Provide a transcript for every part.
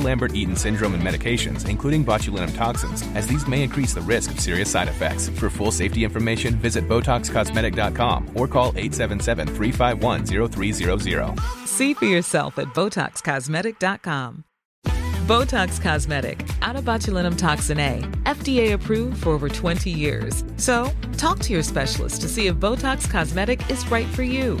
Lambert-Eaton syndrome and medications, including botulinum toxins, as these may increase the risk of serious side effects. For full safety information, visit BotoxCosmetic.com or call 877-351-0300. See for yourself at BotoxCosmetic.com. Botox Cosmetic, out of botulinum toxin A, FDA approved for over 20 years. So, talk to your specialist to see if Botox Cosmetic is right for you.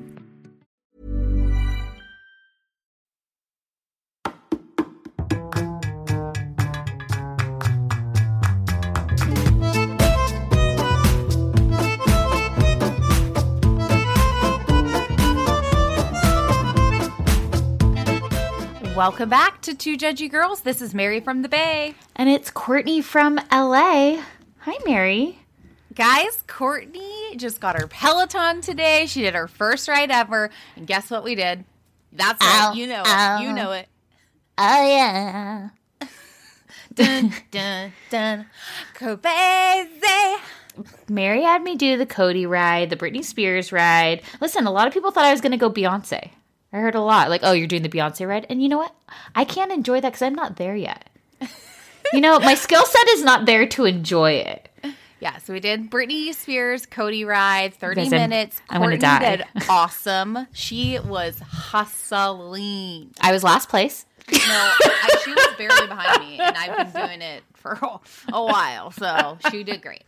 Welcome back to Two Judgy Girls. This is Mary from the Bay. And it's Courtney from LA. Hi, Mary. Guys, Courtney just got her Peloton today. She did her first ride ever. And guess what we did? That's Ow, right. You know ow. it. You know it. Oh, yeah. Dun, dun, dun. Crazy. Mary had me do the Cody ride, the Britney Spears ride. Listen, a lot of people thought I was going to go Beyonce. I heard a lot like, oh, you're doing the Beyonce ride. And you know what? I can't enjoy that because I'm not there yet. you know, my skill set is not there to enjoy it. Yeah, so we did Britney Spears Cody ride, 30 Guys, I'm- minutes. I'm gonna Courtney die. did awesome. She was hustling. I was last place. No, I, she was barely behind me, and I've been doing it for a while, so she did great.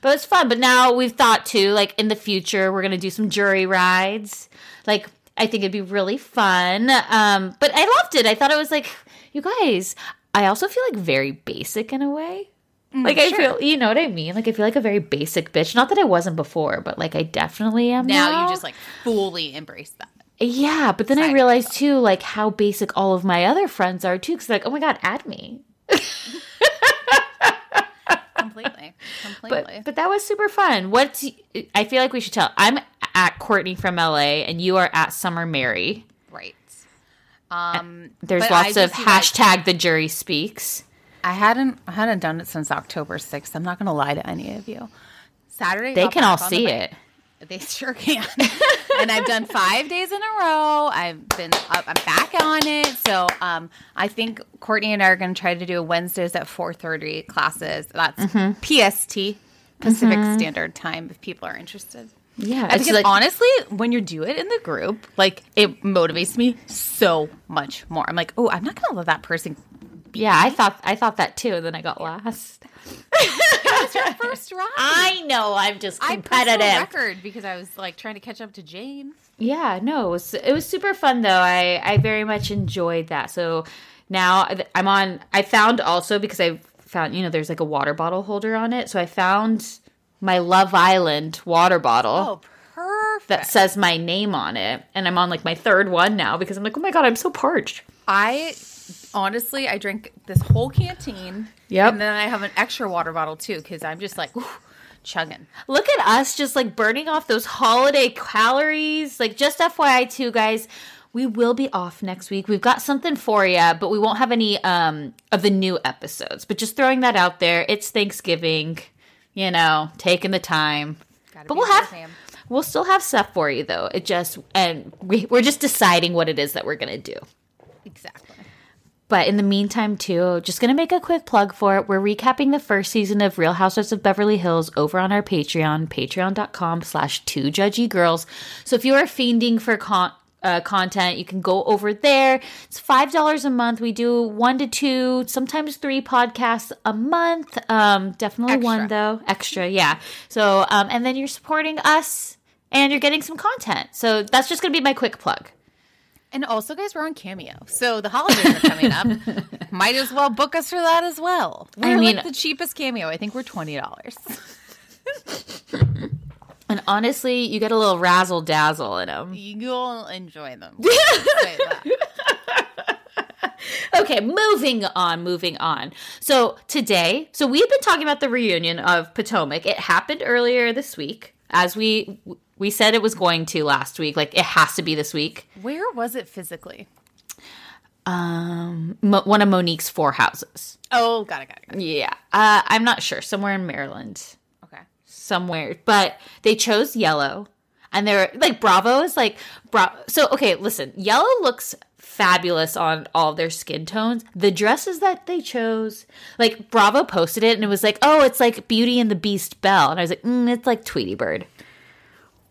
But it's fun. But now we've thought too, like in the future, we're gonna do some jury rides. Like I think it'd be really fun. Um, but I loved it. I thought it was like, you guys. I also feel like very basic in a way. Like I feel, you know what I mean. Like I feel like a very basic bitch. Not that I wasn't before, but like I definitely am Now now. you just like fully embrace that. yeah. But then I realized too, like how basic all of my other friends are too. Because like, oh my god, add me. Completely. Completely. But but that was super fun. What I feel like we should tell. I'm at Courtney from LA, and you are at Summer Mary. right. Um There's lots of just, like, hashtag the jury speaks. I hadn't I hadn't done it since October 6th. I'm not gonna lie to any of you. Saturday They can all back on the see it. They sure can. and I've done five days in a row. I've been up, I'm back on it. So um, I think Courtney and I are going to try to do Wednesdays at 4:30 classes. That's Mm-hmm. PST Pacific Standard Time if people are interested. Yeah, And it's because like honestly, when you do it in the group, like it motivates me so much more. I'm like, oh, I'm not going to let that person. yeah. I thought I thought that too. And then I got last. It's your first ride. I know. I'm just I pressed the record because I was like trying to catch up to Jane. Yeah, no, it was it was super fun though. I I very much enjoyed that. So now I'm on. I found also because I found you know there's like a water bottle holder on it. So I found my Love Island water bottle. Oh, perfect. that says my name on it and i'm on like my third one now because i'm like oh my god i'm so parched I honestly, I drink this whole canteen. Yep. And then I have an extra water bottle too because I'm just like chugging. look at us just like burning off those holiday calories like just fyi too guys we will be off next week we've got something for you but we won't have any um of the new episodes but just throwing that out there it's thanksgiving you know taking the time Gotta but we'll have we'll still have stuff for you though it just and we, we're just deciding what it is that we're gonna do exactly. But in the meantime, too, just gonna make a quick plug for it. We're recapping the first season of Real Housewives of Beverly Hills over on our Patreon, patreon.com slash two judgy girls. So if you are fiending for con- uh, content, you can go over there. It's five dollars a month. We do one to two, sometimes three podcasts a month. Um, definitely one though, extra, yeah. So, um, and then you're supporting us, and you're getting some content. So that's just gonna be my quick plug. And also, guys, we're on Cameo, so the holidays are coming up. Might as well book us for that as well. We're I mean- like the cheapest Cameo. I think we're twenty dollars. And honestly, you get a little razzle dazzle in them. You'll enjoy them. Okay, moving on, moving on. So today, so we've been talking about the reunion of Potomac. It happened earlier this week, as we we said it was going to last week. Like it has to be this week. Where was it physically? Um, Mo- one of Monique's four houses. Oh, got it, got it, got it. Yeah, uh, I'm not sure. Somewhere in Maryland. Somewhere. But they chose yellow, and they're like Bravo is like Bra- So okay, listen, yellow looks fabulous on all their skin tones. The dresses that they chose, like Bravo posted it, and it was like, oh, it's like Beauty and the Beast Belle, and I was like, mm, it's like Tweety Bird.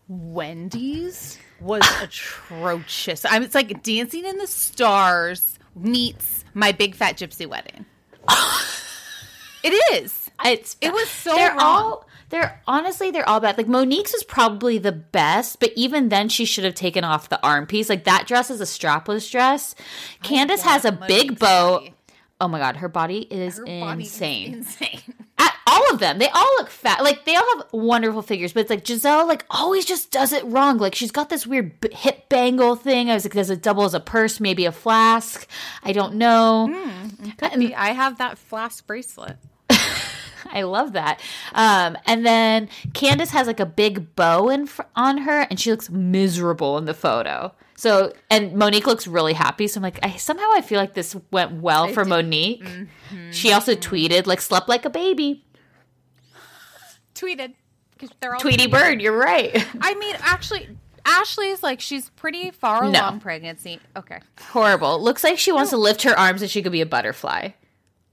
Wendy's was atrocious. I it's like Dancing in the Stars meets My Big Fat Gypsy Wedding. it is. It's It was so they're wrong. all they're honestly they're all bad. Like Monique's is probably the best, but even then she should have taken off the arm piece. Like that dress is a strapless dress. Candiace has a big bow. body. Oh my god, her body is Her body is insane. insane. At all of them, they all look fat. Like they all have wonderful figures, but it's like Gizelle, like always just does it wrong. Like she's got this weird b- hip bangle thing. I was like, does it double as a purse, maybe a flask? I don't know. Hmm, Could be. I have that flask bracelet. I love that. Um, and then Candiace has like a big bow in fr- on her, and she looks miserable in the photo. So, and Monique looks really happy. So I'm like, I somehow I feel like this went well for Monique. She also tweeted like "slept like a baby." Tweeted. they're all Tweety Bird, you're right. I mean, actually, Ashley's like she's pretty far No. along pregnancy. Okay. Horrible. Looks like she wants to lift her arms and she could be a butterfly,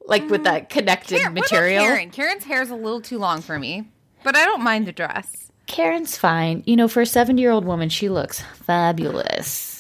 like with that mm. connected Karen- material. Karen. Karen's hair's a little too long for me, but I don't mind the dress. Karen's fine. You know, for a 70 year old woman, she looks fabulous.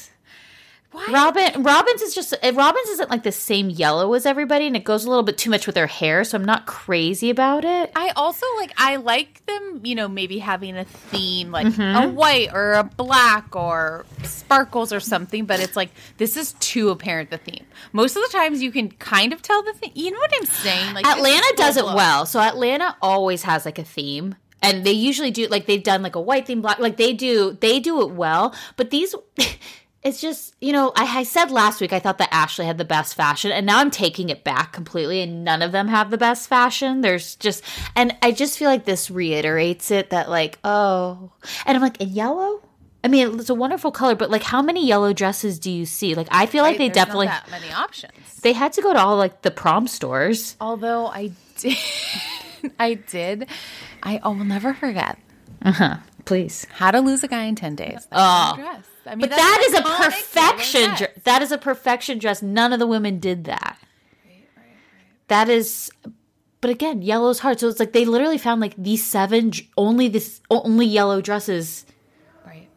Robyn Robbins is just uh, Robbins isn't like the same yellow as everybody, and it goes a little bit too much with her hair, so I'm not crazy about it. I also like I like them, you know, maybe having a theme like Mm-hmm. a white or a black or sparkles or something, but it's like this is too apparent the theme. Most of the times you can kind of tell the theme. You know what I'm saying? Like Atlanta does it well. So Atlanta always has like a theme. And they usually do like they've done like a white theme, black like they do they do it well. But these it's just you know, I, I said last week I thought that Ashley had the best fashion, and now I'm taking it back completely, and none of them have the best fashion. There's just and I just feel like this reiterates it that like, oh and I'm like, in yellow? I mean, it's a wonderful color, but like how many yellow dresses do you see? Like I feel like Right? they There's not definitely that many options. they had to go to all like the prom stores. Although I did, I did, I oh, will never forget uh-huh Please. how to lose a guy in ten days. That Oh. I mean, But that a perfection. that is a perfection dress. None of the women did that. That is, but again, yellow's hard. So it's like they literally found like these seven only this only yellow dresses. Right.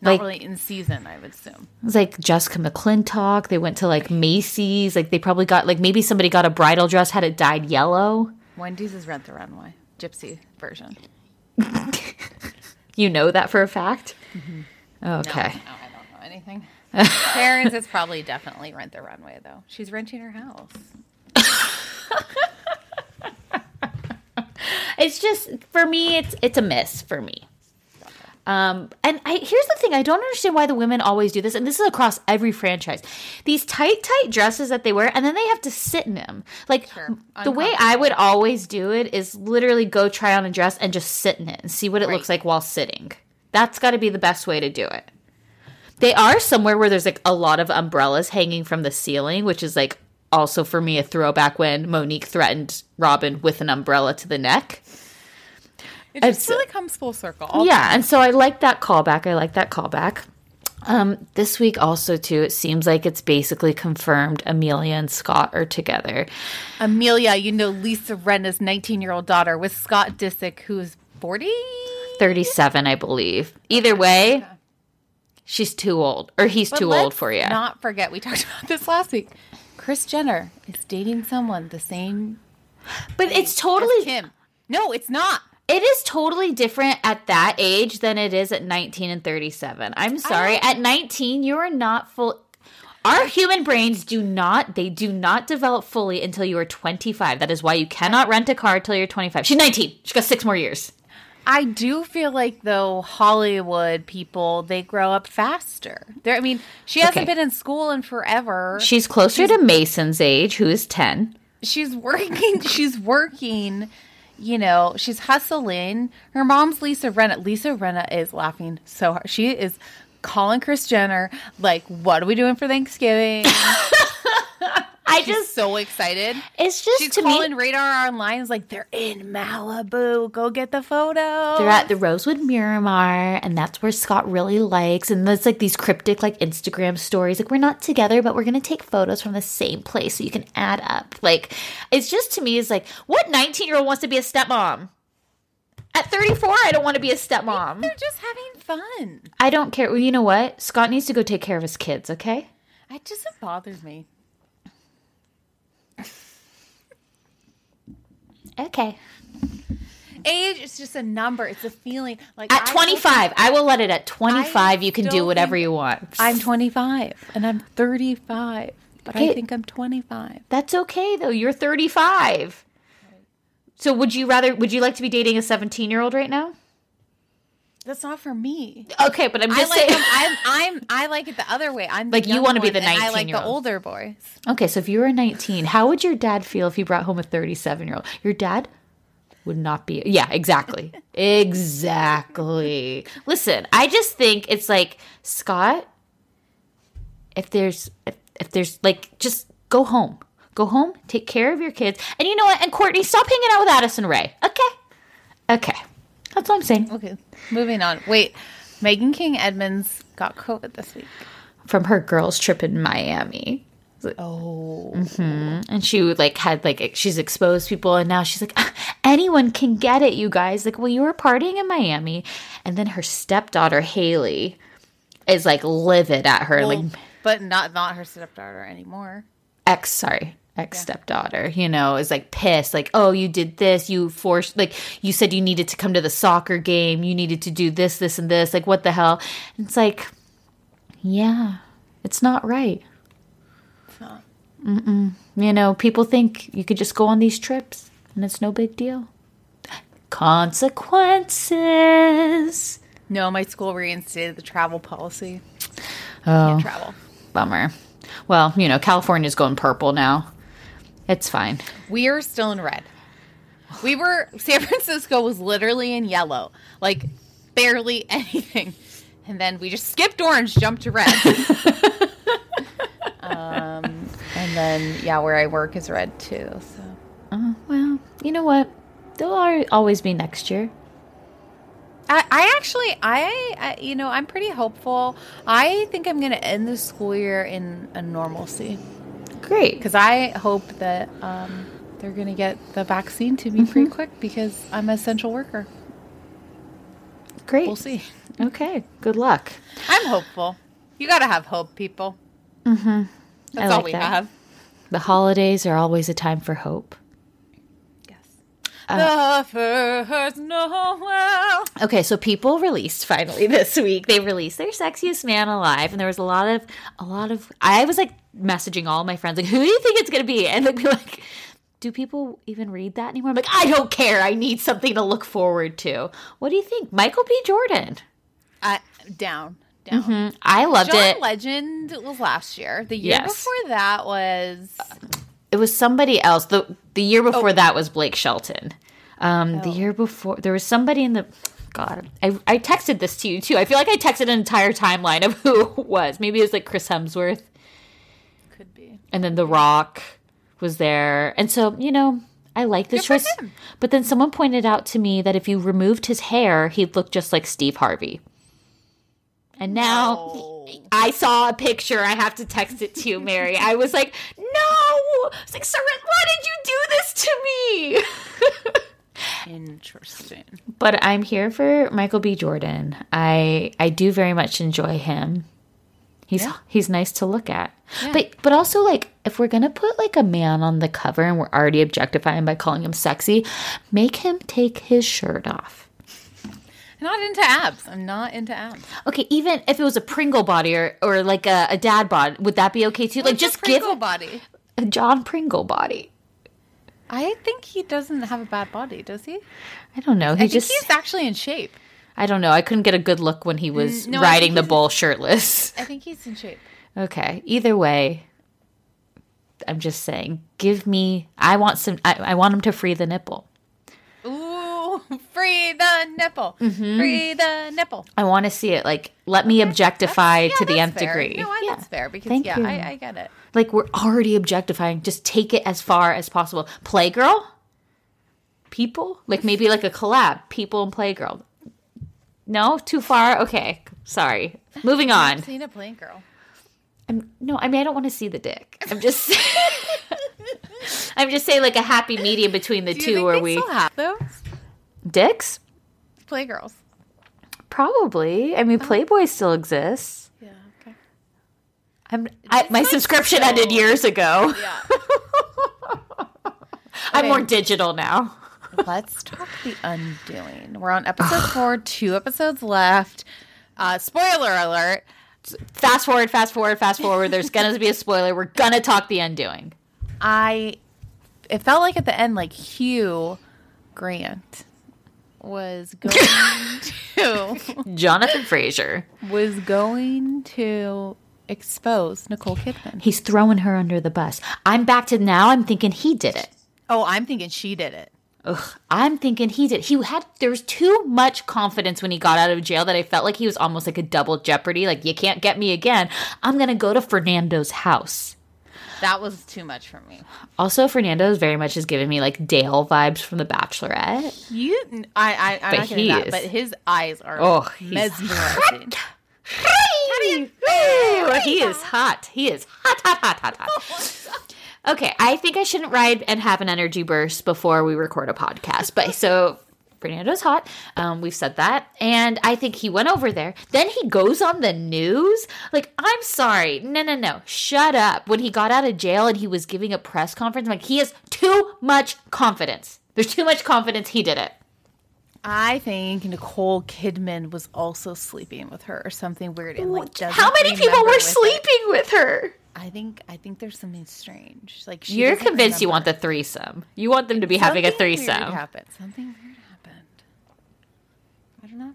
Not Like- really in season, I would assume. It was like Jessica McClintock. They went to like Macy's. Like they probably got like maybe somebody got a bridal dress had it dyed yellow. Wendy's is Rent the Runway, Gypsy version. You know that for a fact. Mm-hmm. Okay. No, I don't know anything. Karen's is probably definitely Rent the Runway, though. She's renting her house. It's just for me, it's it's a miss for me. Um, and I here's the thing: I don't understand why the women always do this, and this is across every franchise. These tight, tight dresses that they wear, and then they have to sit in them. Like Sure. the way I would always do it is literally go try on a dress and just sit in it and see what it looks like while sitting. That's got to be the best way to do it. They are somewhere where there's like a lot of umbrellas hanging from the ceiling, which is like also for me a throwback when Monique threatened Robyn with an umbrella to the neck. It It's- just really comes full circle. Yeah, and so I like that callback. I like that callback. Um, this week also too, it seems like it's basically confirmed Amelia and Scott are together. Amelia, you know Lisa Rinna's 19 year old daughter with Scott Disick, who's 40. 37, I believe. Either way, she's too old, or he's But too old for you. Not forget, we talked about this last week. Kris Jenner is dating someone the same but it's totally Kim. No, it's not. It is totally different at that age than it is at 19 and 37. I'm sorry. At 19, you are not full. Our human brains do not, they do not develop fully until you are 25. That is why you cannot rent a car until you're 25. She's 19. She's got six more years. I do feel like though Hollywood people they grow up faster. There, I mean, she hasn't Okay. been in school in forever. She's closer to Mason's age, who is 10. she's working. She's working. You know, she's hustling. Her mom's Lisa Rinna. Lisa Rinna is laughing so hard. She is calling Kris Jenner like, "What are we doing for Thanksgiving?" I She's just, so excited. it's just She's to calling me. Radar online. Is like, "They're in Malibu. Go get the photo." They're at the Rosewood Miramar, and that's where Scott really likes. And there's like these cryptic like Instagram stories, like we're not together, but we're gonna take photos from the same place so you can add up. Like it's just to me is like, what 19 year old wants to be a stepmom? At 34, I don't want to be a stepmom. They're just having fun. I don't care. Well, you know what? Scott needs to go take care of his kids. Okay. It just bothers me. Okay. Age is just a number. It's a feeling. Like At I 25, I will let it. At 25, you can do whatever you want. I'm 25 and I'm 35, but Okay. I think I'm 25. That's okay though. You're 35. So would you rather would you like to be dating a 17-year-old right now? That's not for me. Okay, but I'm I just like saying. I'm I'm I like it the other way. I'm the Like, you wanna be the and I like the 19-year-old. older boys. okay, so if you were 19, how would your dad feel if you brought home a 37-year-old? Your dad would not be Yeah, exactly. exactly. Listen, I just think it's like Scott if there's if, if there's like just go home. Go home, take care of your kids. And you know what? And Courtney, stop hanging out with Addison Rae. Okay? Okay. That's all I'm saying. Okay, moving on. Wait, Meghan King Edmonds got COVID this week. From her girls trip in Miami. Oh, and she like had like she's exposed people and now she's like "Ah, anyone can get it you guys like well you were partying in miami and then her stepdaughter haley is like livid at her well, like but not not her stepdaughter anymore. ex sorry ex stepdaughter you know is like pissed like oh you did this you forced like you said you needed to come to the soccer game you needed to do this this and this like what the hell and it's like yeah it's not right It's not. You know, people think you could just go on these trips and it's no big deal. Consequences. No, my school reinstated the travel policy. Oh, Can't travel. bummer. Well, you know, California's going purple now. It's fine. We are still in red. We were San Francisco was literally in yellow, like barely anything, and then we just skipped orange, jumped to red. um, and then yeah, where I work is red too. So Uh, well, you know what? There'll always be next year. I, I actually, I, I, you know, I'm pretty hopeful. I think I'm going to end the school year in a normalcy Great. because I hope that um, they're going to get the vaccine to me pretty quick because I'm an essential worker. Great. We'll see. Okay. Good luck. I'm hopeful. You got to have hope, people. Mm-hmm. That's I all we that. have. The holidays are always a time for hope. Uh, the first Noel. Okay, so people released finally this week. They released their sexiest man alive, and there was a lot of a lot of. I was like messaging all my friends like, "Who do you think it's gonna be?" And they'd be like, "Do people even read that anymore?" I'm like, "I don't care. I need something to look forward to." What do you think, Michael B. Jordan? Uh, down. Down. I loved John it. Legend was last year. The year Yes. before that was It was somebody else. the The year before that was Blake Shelton. Um, The year before there was somebody in the. God, I, I texted this to you too. I feel like I texted an entire timeline of who it was. Maybe it was like Chris Hemsworth. could be. and then The Rock was there. And so, you know, I like this choice. But then someone pointed out to me that if you removed his hair, he'd look just like Steve Harvey. And now, No. I saw a picture. I have to text it to you, Mary. I was like, no. I was like, Sarah, why did you do this to me? Interesting. but I'm here for Michael B. Jordan. I I do very much enjoy him. He's he's nice to look at. But but also like if we're gonna put like a man on the cover and we're already objectifying by calling him sexy, make him take his shirt off. Not into abs. I'm not into abs. Okay, even if it was a Pringle body or, or like a, a dad bod, would that be okay too? like just give Pringle body. A John Pringle body. I think he doesn't have a bad body, does he? I don't know. He I think just he's actually in shape. I don't know. I couldn't get a good look when he was Mm, no, riding the bull shirtless. I think he's in shape. Okay. Either way, I'm just saying, give me. I want some. I, I want him to free the nipple. Ooh, free the nipple. Mm-hmm. Free the nipple. I want to see it. Like, let me objectify Yeah, to the nth fair. degree. No, I, Yeah. that's fair because Thank yeah, you. I, I get it. Like we're already objectifying. Just take it as far as possible. Playgirl. People like maybe like a collab. People and Playgirl. No, too far. Okay, sorry. Moving on. Seen a plain girl. I'm, no, I mean I don't want to see the dick. I'm just. I'm just saying like a happy medium between the two. Where they we still have those dicks? playgirls? Probably. I mean, uh-huh. Playboy still exists. I'm. I, my subscription ended years ago. Yeah. I'm Okay. more digital now. Let's talk the undoing. We're on episode four. Two episodes left. Uh, spoiler alert. Fast forward, fast forward, fast forward. There's gonna be a spoiler. We're gonna talk the undoing. I. It felt like at the end, like Hugh Grant was going to Jonathan Fraser. was going to expose Nicole Kidman. He's throwing her under the bus. I'm back to now. I'm thinking he did it. Oh, I'm thinking she did it. Ugh, I'm thinking he did. He had there was too much confidence when he got out of jail that I felt like he was almost like a double jeopardy. Like you can't get me again. I'm gonna go to Fernando's house. That was too much for me. Also, Fernando's very much is giving me like Dale vibes from The Bachelorette. You, I, I, I'm But not gonna he that, is- but his eyes are Oh, he's- mesmerizing. Ooh, he is hot. He is hot, hot, hot, hot, hot. Okay, I think I shouldn't ride and have an energy burst before we record a podcast. But so Fernando's hot. Um, we've said that. And I think he went over there. Then he goes on the news. Like, I'm sorry. No, no, no. Shut up. When he got out of jail and he was giving a press conference, I'm like, he has too much confidence. There's too much confidence he did it. I think Nicole Kidman was also sleeping with her or something weird. And like, doesn't How many people were with it. sleeping with her? I think I think there's something strange. Like she You're doesn't convinced you want the threesome. You want them to be having a threesome. Something weird happened. Something weird happened. I don't know.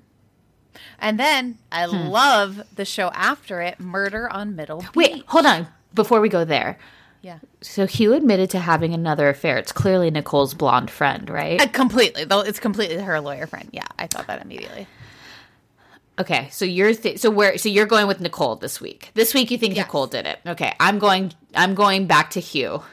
And then I Hmm. love the show after it, Murder on Middle Beach. Wait, hold on. Before we go there. Yeah. So Hugh admitted to having another affair. It's clearly Nicole's blonde friend, right? Uh, completely. Though it's completely her lawyer friend. Yeah, I thought that immediately. Okay, so you're th- so where so you're going with Nicole this week. This week you think Yes. Nicole did it. Okay, I'm going I'm going back to Hugh.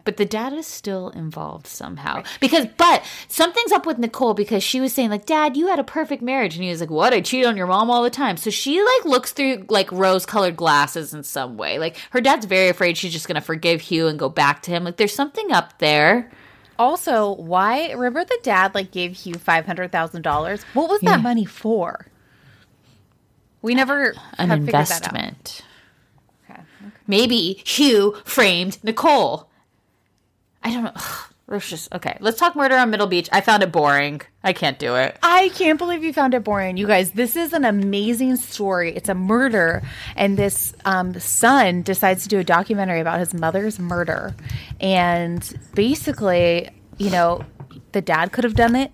Okay. But the dad is still involved somehow. Because but something's up with Nicole because she was saying like, "Dad, you had a perfect marriage." And he was like, "What? I cheat on your mom all the time." So she like looks through like rose-colored glasses in some way. Like her dad's very afraid she's just going to forgive Hugh and go back to him. Like there's something up there. Also, why remember the dad like gave Hugh five hundred thousand dollars? What was that money for? We never An have figured that out. investment. Okay. Maybe Hugh framed Nicole. I don't know. Let's just okay. Let's talk murder on Middle Beach. I found it boring. I can't do it. I can't believe you found it boring. You guys, this is an amazing story. It's a murder, and this um, son decides to do a documentary about his mother's murder. And basically, you know, the dad could have done it.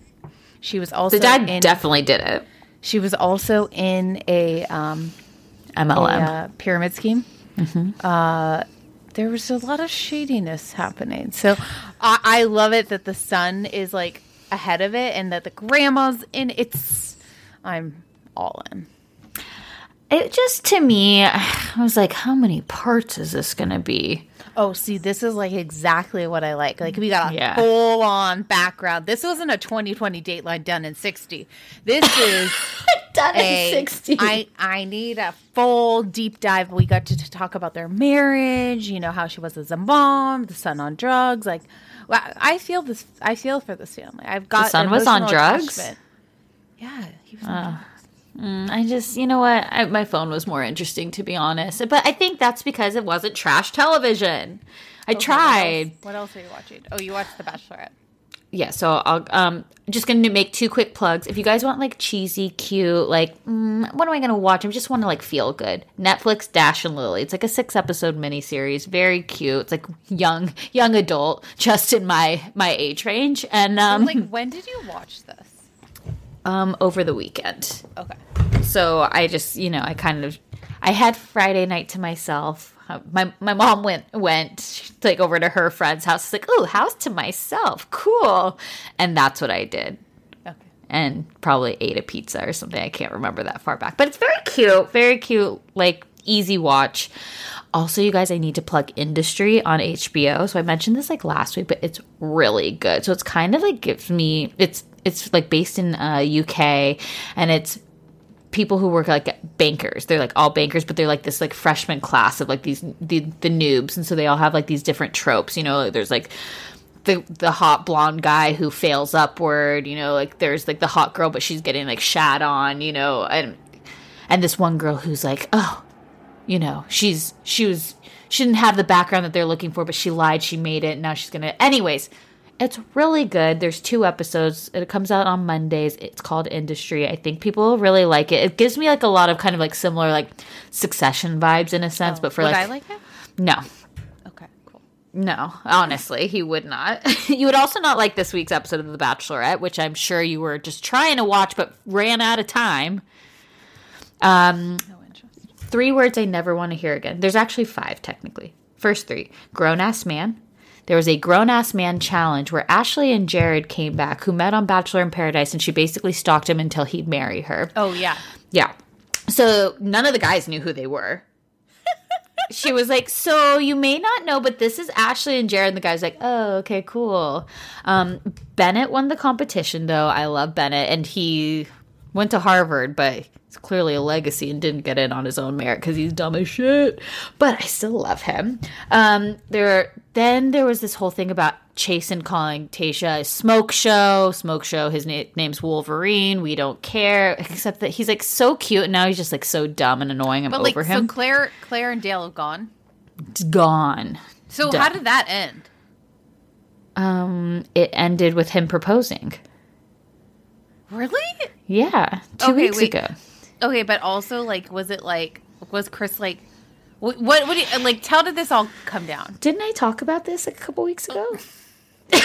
She was also The dad in, definitely did it. she was also in a, um, a MLM. uh, pyramid scheme. Uh, there was a lot of shadiness happening. So I, I love it that the sun is like ahead of it and that the grandma's in it's I'm all in. It just to me, I was like, how many parts is this going to be? Oh, see, this is like exactly what I like. Like we got a Yeah. full on background. This wasn't a 2020 Dateline done in 60. This is Done a I I need a full deep dive. We got to, to talk about their marriage. You know how she was as a mom, the son on drugs. Like, well, I feel this. I feel for this family. I've got son was on drugs? attachment. Yeah, he was. Drugs. I just, you know what? I, my phone was more interesting, to be honest. But I think that's because it wasn't trash television. I tried. What else are you watching? Oh, you watched The Bachelorette. yeah so i'll um just gonna make two quick plugs if you guys want like cheesy cute like mm, what am i gonna watch i just want to like feel good netflix dash and lily it's like a six episode miniseries very cute it's like young young adult just in my my age range and um Like, when did you watch this? Um over the weekend Okay. so I just, you know, I kind of, I had Friday night to myself. My my mom went went like over to her friend's house. It's like, oh, house to myself, cool, and that's what I did. Okay. And probably ate a pizza or something. I can't remember that far back, but it's very cute, very cute, like easy watch. Also, you guys, I need to plug Industry on HBO. So I mentioned this like last week, but it's really good. So it's kind of like gives me it's it's like based in uh, UK, and it's people who work like bankers. They're like all bankers, but they're like this like freshman class of like these the the noobs, and so they all have like these different tropes. You know, there's like the the hot blonde guy who fails upward. You know, like there's like the hot girl, but she's getting like shat on. You know, and and this one girl who's like, oh, you know, she's she was she didn't have the background that they're looking for, but she lied, she made it, and now she's gonna. Anyways, it's really good. There's two episodes. It comes out on Mondays. It's called Industry. I think people really like it. It gives me like a lot of kind of like similar like Succession vibes in a sense, but for Would like, I like it? no. Okay, cool. No, honestly, he would not. you would also not like this week's episode of The Bachelorette, which I'm sure you were just trying to watch but ran out of time. Um, No. Three words I never want to hear again. There's actually five, technically. First three grown ass man. There was a grown ass man challenge where Ashley and Jared came back, who met on Bachelor in Paradise, and she basically stalked him until he'd marry her. Oh yeah. Yeah. So none of the guys knew who they were. she was like, "So you may not know, but this is Ashley and Jared." And the guy's like, "Oh, okay, cool." Um, Bennett won the competition, though. I love Bennett, and he went to Harvard, but it's clearly a legacy and didn't get in on his own merit because he's dumb as shit. But I still love him. Um, there, then there was this whole thing about Chasen calling Tayshia a smoke show. Smoke show. His na- name's Wolverine. We don't care, except that he's like so cute, and now he's just like so dumb and annoying. I'm But over like, so. Clare, Clare and Dale have gone. It's gone. So Done. how did that end? Um, it ended with him proposing. Really? Yeah, two Okay, weeks wait. ago. Okay, but also like, was it like, was Chris like, what? What? what do you, like, how did this all come down? Didn't I talk about this a couple weeks ago? did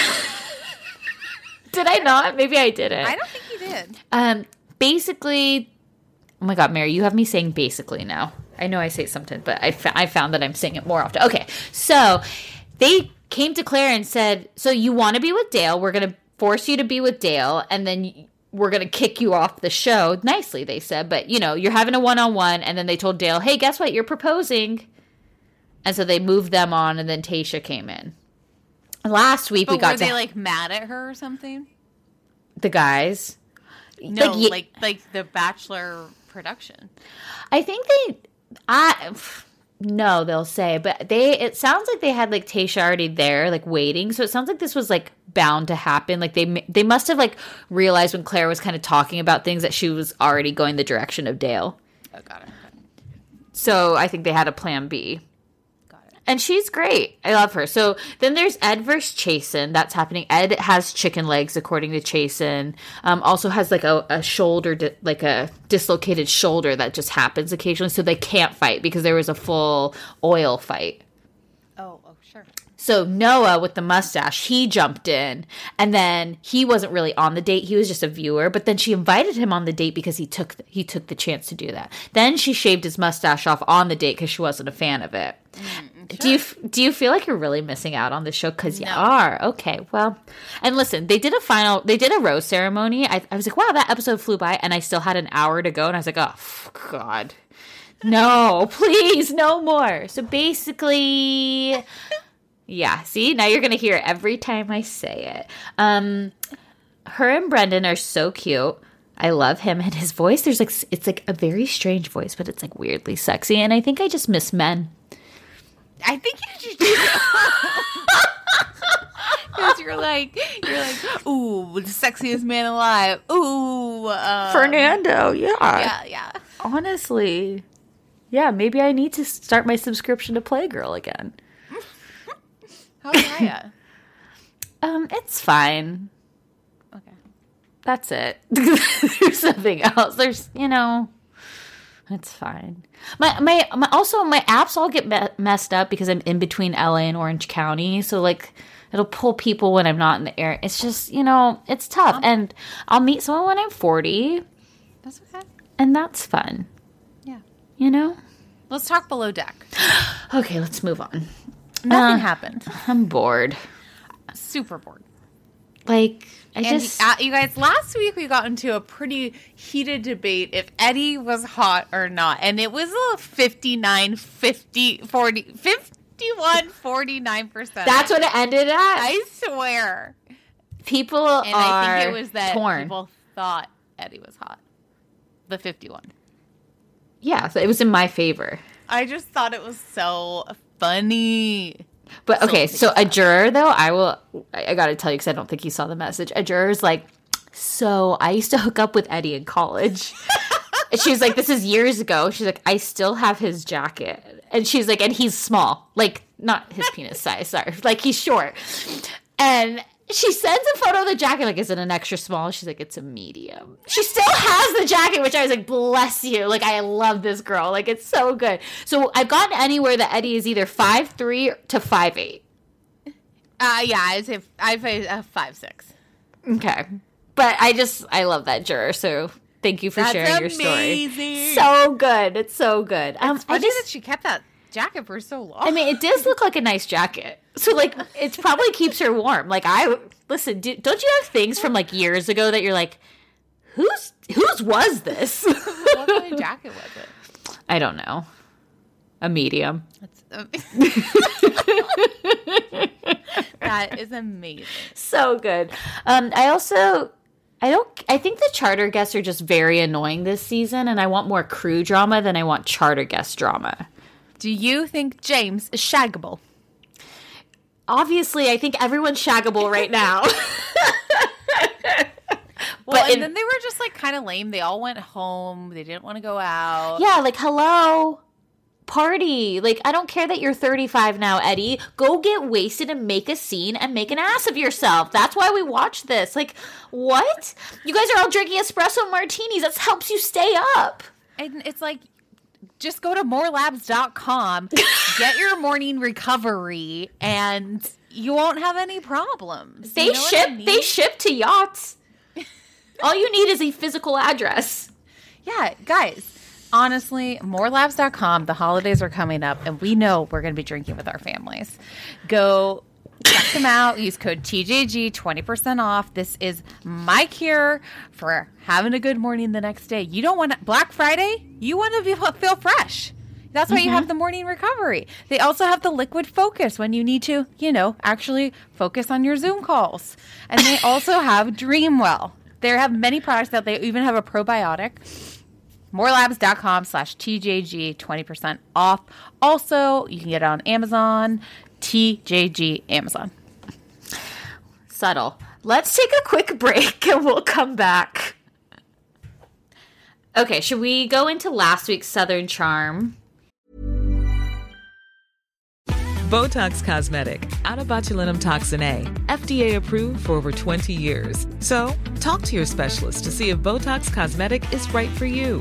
I not? Maybe I didn't. I don't think you did. Um, basically, oh my god, Mary, you have me saying basically now. I know I say something, but I, I found that I'm saying it more often. Okay, so they came to Clare and said, "So you want to be with Dale? We're gonna force you to be with Dale, and then." We're gonna kick you off the show nicely, they said, but you know, you're having a one on one, and then they told Dale, Hey, guess what? You're proposing. And so they moved them on, and then Tayshia came in. Last week But we got were to they like mad at her or something? the guys. No, ye- like like the Bachelor production. I think they, I no, they'll say, but they. It sounds like they had like Tayshia already there, like waiting. So it sounds like this was like bound to happen. Like they they must have like realized when Clare was kind of talking about things that she was already going the direction of Dale. Oh, got it. So I think they had a plan B. And she's great. I love her. So then there's Ed versus Chasen. That's happening. Ed has chicken legs, according to Chasen. Um, also has like a, a shoulder, di- like a dislocated shoulder that just happens occasionally. So they can't fight because there was a full oil fight. Oh, oh, sure. So Noah with the mustache, he jumped in, and then he wasn't really on the date. He was just a viewer. But then she invited him on the date because he took he took the chance to do that. Then she shaved his mustache off on the date because she wasn't a fan of it. Do you do you feel like you're really missing out on the show because you No. are? Okay, well, and listen, they did a final, they did a rose ceremony. I, I was like, wow, that episode flew by, and I still had an hour to go, and I was like, oh god, no, please, no more. So basically, yeah. See, now you're gonna hear every time I say it. Um, her and Brendan are so cute. I love him and his voice. There's like it's like a very strange voice, but it's like weirdly sexy, and I think I just miss men. I think you should. do Because you're like, you're like, ooh, the sexiest man alive. Ooh, um, Fernando, yeah. Yeah, yeah. Honestly. Yeah, maybe I need to start my subscription to Playgirl again. How's Raya? Um, it's fine. okay. That's it. There's nothing else. There's, you know, it's fine. My, my my also my apps all get me- messed up because I'm in between LA and Orange County, so like it'll pull people when I'm not in the area. It's just, you know, it's tough. And I'll meet someone when I'm 40, That's okay. and that's fun. Yeah. You know? Let's talk below deck. Okay, let's move on. Nothing Uh, happened. I'm bored. Super bored. Like I And just uh, you guys, last week we got into a pretty heated debate if Eddie was hot or not. And it was a 59, 50, 40, 51, 49%. That's what it ended at. I swear. people And are I think it was that torn. people thought Eddie was hot. The 51. Yeah, so it was in my favor. I just thought it was so funny. But okay, so a juror though, I will. I, I got to tell you because I don't think you saw the message. A juror's like, so I used to hook up with Eddie in college. and she's like, this is years ago. She's like, I still have his jacket, and she's like, and he's small, like not his penis size, sorry, like he's short. And she sends a photo of the jacket, like, is it an extra small? She's like, it's a medium. She still has the jacket, which I was like, bless you. Like, I love this girl. Like, it's so good. So I've gotten anywhere that Eddie is either five three to five eight. Uh, yeah, I'd say I'd say a 5 6. Okay. But I just I love that juror, so thank you for That's sharing your story. amazing. So good. It's so good. Um, It's I funny just that she kept that jacket for so long. I mean, it does look like a nice jacket. So like it probably keeps her warm. Like I listen, do, don't you have things from like years ago that you're like whose whose was this? what kind of jacket was it? I don't know. A medium. Um, that is amazing. so good. Um, I also, I don't, I think the charter guests are just very annoying this season, and I want more crew drama than I want charter guest drama. Do you think James is shaggable? Obviously, I think everyone's shaggable right now. Well, But and then they were just like kind of lame. They all went home. They didn't want to go out. yeah, like hello. Party. Like, I don't care that you're 35 now, Eddie. Go get wasted and make a scene and make an ass of yourself. That's why we watch this. Like, what? You guys are all drinking espresso martinis. That helps you stay up. And it's like, just go to morelabs.com, get your morning recovery, and you won't have any problems. They You know ship I mean? they ship to yachts. All you need is a physical address. Yeah, guys. Honestly, morelabs.com. The holidays are coming up, and we know we're going to be drinking with our families. Go check them out. Use code TJG, 20% off. This is my cure for having a good morning the next day. You don't want to, Black Friday, you want to be, feel fresh. That's why you mm-hmm. have the morning recovery. They also have the liquid focus when you need to, you know, actually focus on your Zoom calls. And they also have Dreamwell. They have many products that They even have a probiotic morelabs.com slash tjg 20% off also you can get it on amazon tjg amazon Subtle. Let's take a quick break and we'll come back. Okay, should we go into last week's Southern Charm? Botox Cosmetic, out of botulinum toxin A, FDA approved for over 20 years. So, talk to your specialist to see if Botox Cosmetic is right for you.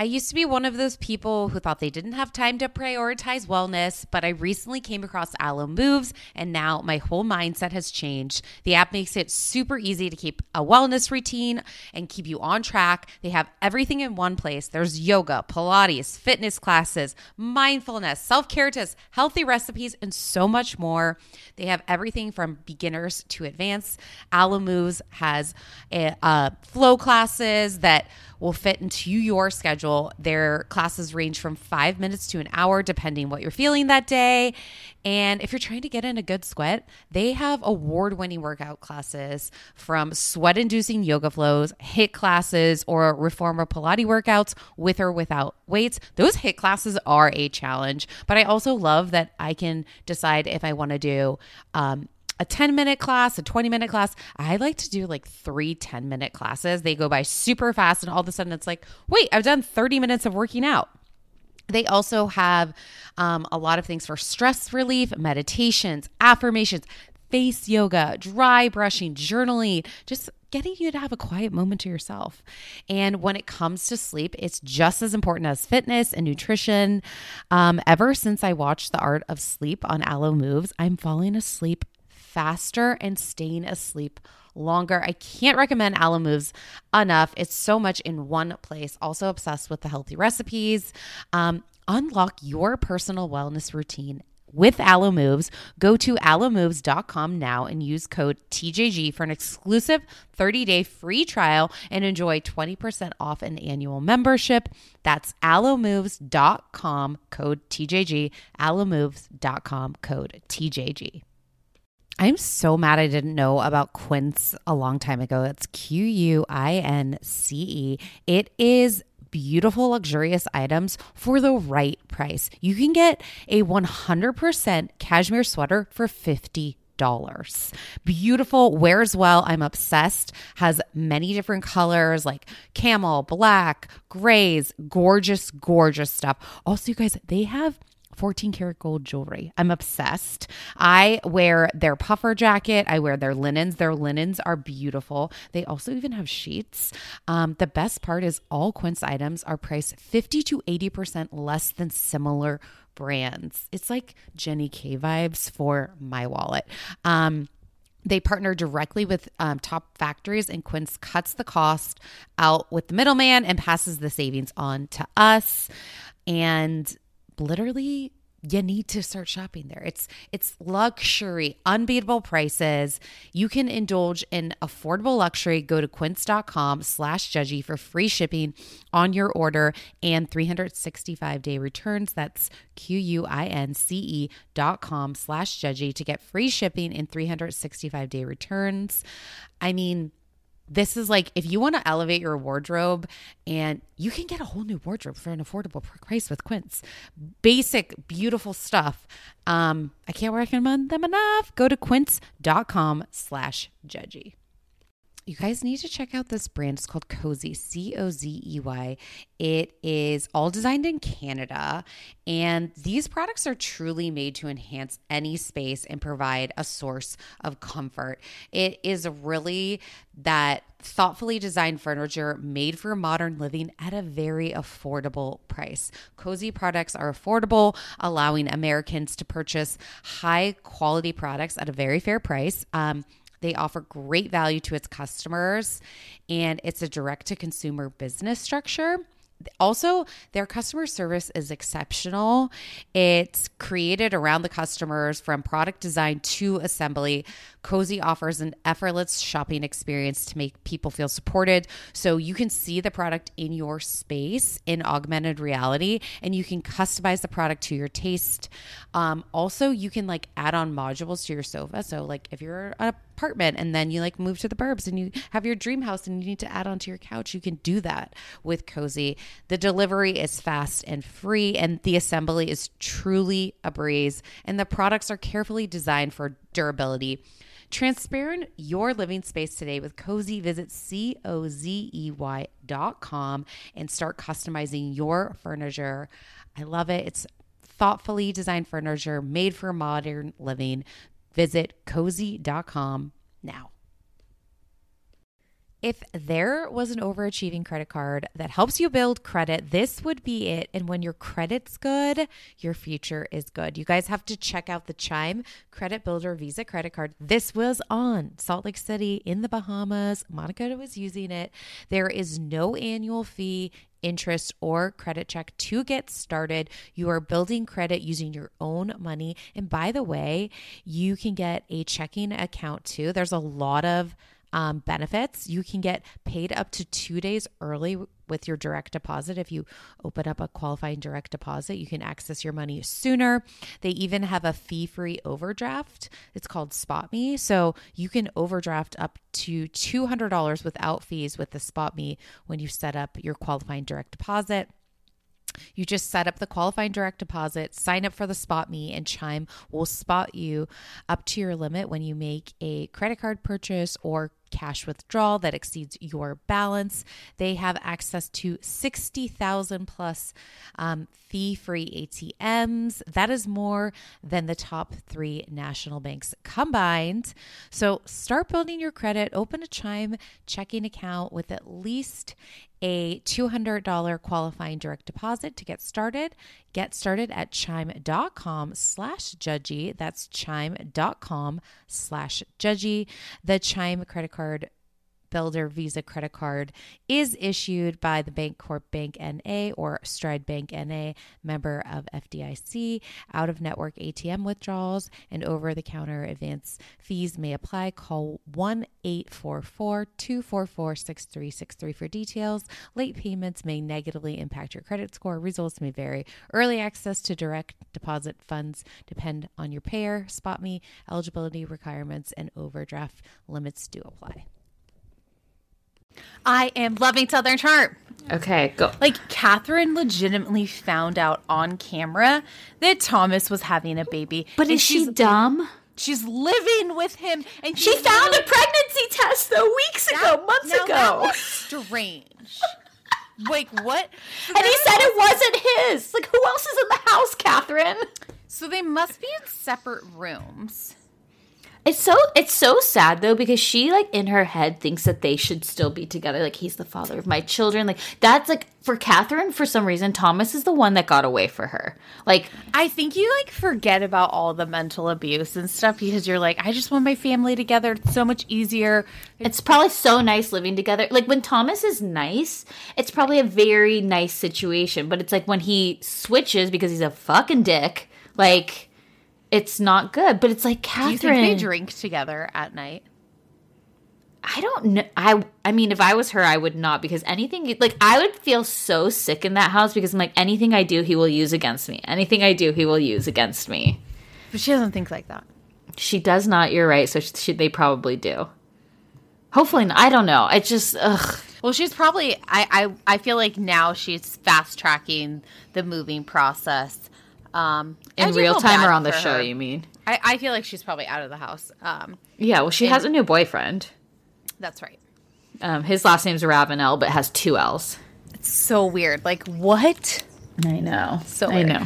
I used to be one of those people who thought they didn't have time to prioritize wellness, but I recently came across Alo Moves and now my whole mindset has changed. The app makes it super easy to keep a wellness routine and keep you on track. They have everything in one place. There's yoga, Pilates, fitness classes, mindfulness, self care tips, healthy recipes, and so much more. They have everything from beginners to advanced. Alo Moves has a, uh, flow classes that will fit into your schedule. Their classes range from five minutes to an hour, depending what you're feeling that day. And if you're trying to get in a good sweat, they have award winning workout classes from sweat inducing yoga flows, HIIT classes, or reformer Pilates workouts with or without weights. Those HIIT classes are a challenge, but I also love that I can decide if I want to do um, a 10 minute class, a 20 minute class. I like to do like three 10 minute classes. They go by super fast, and all of a sudden it's like, wait, I've done 30 minutes of working out. They also have um, a lot of things for stress relief, meditations, affirmations, face yoga, dry brushing, journaling, just getting you to have a quiet moment to yourself. And when it comes to sleep, it's just as important as fitness and nutrition. Um, ever since I watched The Art of Sleep on Alo Moves, I'm falling asleep faster and staying asleep longer. I can't recommend Alo Moves enough. It's so much in one place. Also obsessed with the healthy recipes. Um, unlock your personal wellness routine with Alo Moves. Go to alomoves.com now and use code TJG for an exclusive 30-day free trial and enjoy 20% off an annual membership. That's alomoves.com code TJG, alomoves.com code TJG. I'm so mad I didn't know about Quince a long time ago. It's Q U I N C E. It is beautiful, luxurious items for the right price. You can get a 100% cashmere sweater for 50 dollars. Beautiful, wears well. I'm obsessed. Has many different colors like camel, black, grays, gorgeous, gorgeous stuff. Also, you guys, they have 14 karat gold jewelry. I'm obsessed. I wear their puffer jacket. I wear their linens. Their linens are beautiful. They also even have sheets. Um, the best part is all Quince items are priced 50 to 80% less than similar brands. It's like Jenny K vibes for my wallet. Um, they partner directly with um, top factories, and Quince cuts the cost out with the middleman and passes the savings on to us. And literally you need to start shopping there. It's it's luxury, unbeatable prices. You can indulge in affordable luxury. Go to quince.com slash judgy for free shipping on your order and 365 day returns. That's Q-U-I-N-C-E dot com slash judgy to get free shipping and 365 day returns. I mean, this is like if you want to elevate your wardrobe and you can get a whole new wardrobe for an affordable price with Quince. Basic, beautiful stuff. Um, I can't recommend them enough. Go to quince.com slash judgy. You guys need to check out this brand. It's called Cozey, C O Z E Y. It is all designed in Canada, and these products are truly made to enhance any space and provide a source of comfort. It is really that thoughtfully designed furniture made for modern living at a very affordable price. Cozey products are affordable, allowing Americans to purchase high quality products at a very fair price. Um, they offer great value to its customers, and it's a direct to consumer business structure. Also, their customer service is exceptional. It's created around the customers from product design to assembly. Cozey offers an effortless shopping experience to make people feel supported. So you can see the product in your space in augmented reality and you can customize the product to your taste. Um, also, you can like add on modules to your sofa. So, like if you're an apartment and then you like move to the burbs and you have your dream house and you need to add onto your couch, you can do that with Cozey. The delivery is fast and free, and the assembly is truly a breeze. And the products are carefully designed for durability. Transparent your living space today with Cozey. Visit C O Z E Y dot com and start customizing your furniture. I love it. It's thoughtfully designed furniture made for modern living. Visit cozey.com now. If there was an overachieving credit card that helps you build credit, this would be it. And when your credit's good, your future is good. You guys have to check out the Chime Credit Builder Visa credit card. This was on Salt Lake City in the Bahamas. Monica was using it. There is no annual fee interest or credit check to get started. You are building credit using your own money. And by the way, you can get a checking account too. There's a lot of um, benefits. You can get paid up to two days early with your direct deposit. If you open up a qualifying direct deposit, you can access your money sooner. They even have a fee free overdraft. It's called SpotMe. So you can overdraft up to $200 without fees with the SpotMe when you set up your qualifying direct deposit. You just set up the qualifying direct deposit, sign up for the Spot Me, and Chime will spot you up to your limit when you make a credit card purchase or cash withdrawal that exceeds your balance. They have access to 60,000 plus um, fee free ATMs. That is more than the top three national banks combined. So start building your credit, open a Chime checking account with at least a $200 qualifying direct deposit to get started. Get started at chime.com slash judgy. That's chime.com slash judgy. The Chime credit card Builder Visa credit card is issued by the Bancorp Bank NA or Stride Bank NA, member of FDIC. Out of network ATM withdrawals and over the counter advance fees may apply. Call 1 844 244 6363 for details. Late payments may negatively impact your credit score. Results may vary. Early access to direct deposit funds depend on your payer. SpotMe eligibility requirements and overdraft limits do apply. I am loving Southern Charm. Okay, go. Like Kathryn legitimately found out on camera that Thomas was having a baby. But and is she dumb? she's living with him and She he's found a pregnancy test though weeks ago, months ago. That was strange. like what? and he said it wasn't his. Like who else is in the house, Kathryn? So they must be in separate rooms. It's so it's so sad though because she like in her head thinks that they should still be together. Like he's the father of my children. Like that's like for Kathryn for some reason Thomas is the one that got away for her. Like I think you like forget about all the mental abuse and stuff because you're like, I just want my family together. It's so much easier. it's probably so nice living together. Like when Thomas is nice, it's probably a very nice situation. But it's like when he switches because he's a fucking dick. Like it's not good. But it's like Kathryn. Do you think they drink together at night? I don't know. I I mean, if I was her, I would not because anything like I would feel so sick in that house because I'm like anything I do, he will use against me. Anything I do, he will use against me. But she doesn't think like that. She does not. You're right. So she, they probably do. Hopefully, not. I don't know. It just ugh. Well, she's probably. I, I I feel like now she's fast tracking the moving process. Um, In real time or on the show, her. you mean? I, I feel like she's probably out of the house. Um, Yeah. Well, she has a new boyfriend. that's right. Um, his last name's Ravenel, but has two L's. It's so weird. Like what? I know. So I know.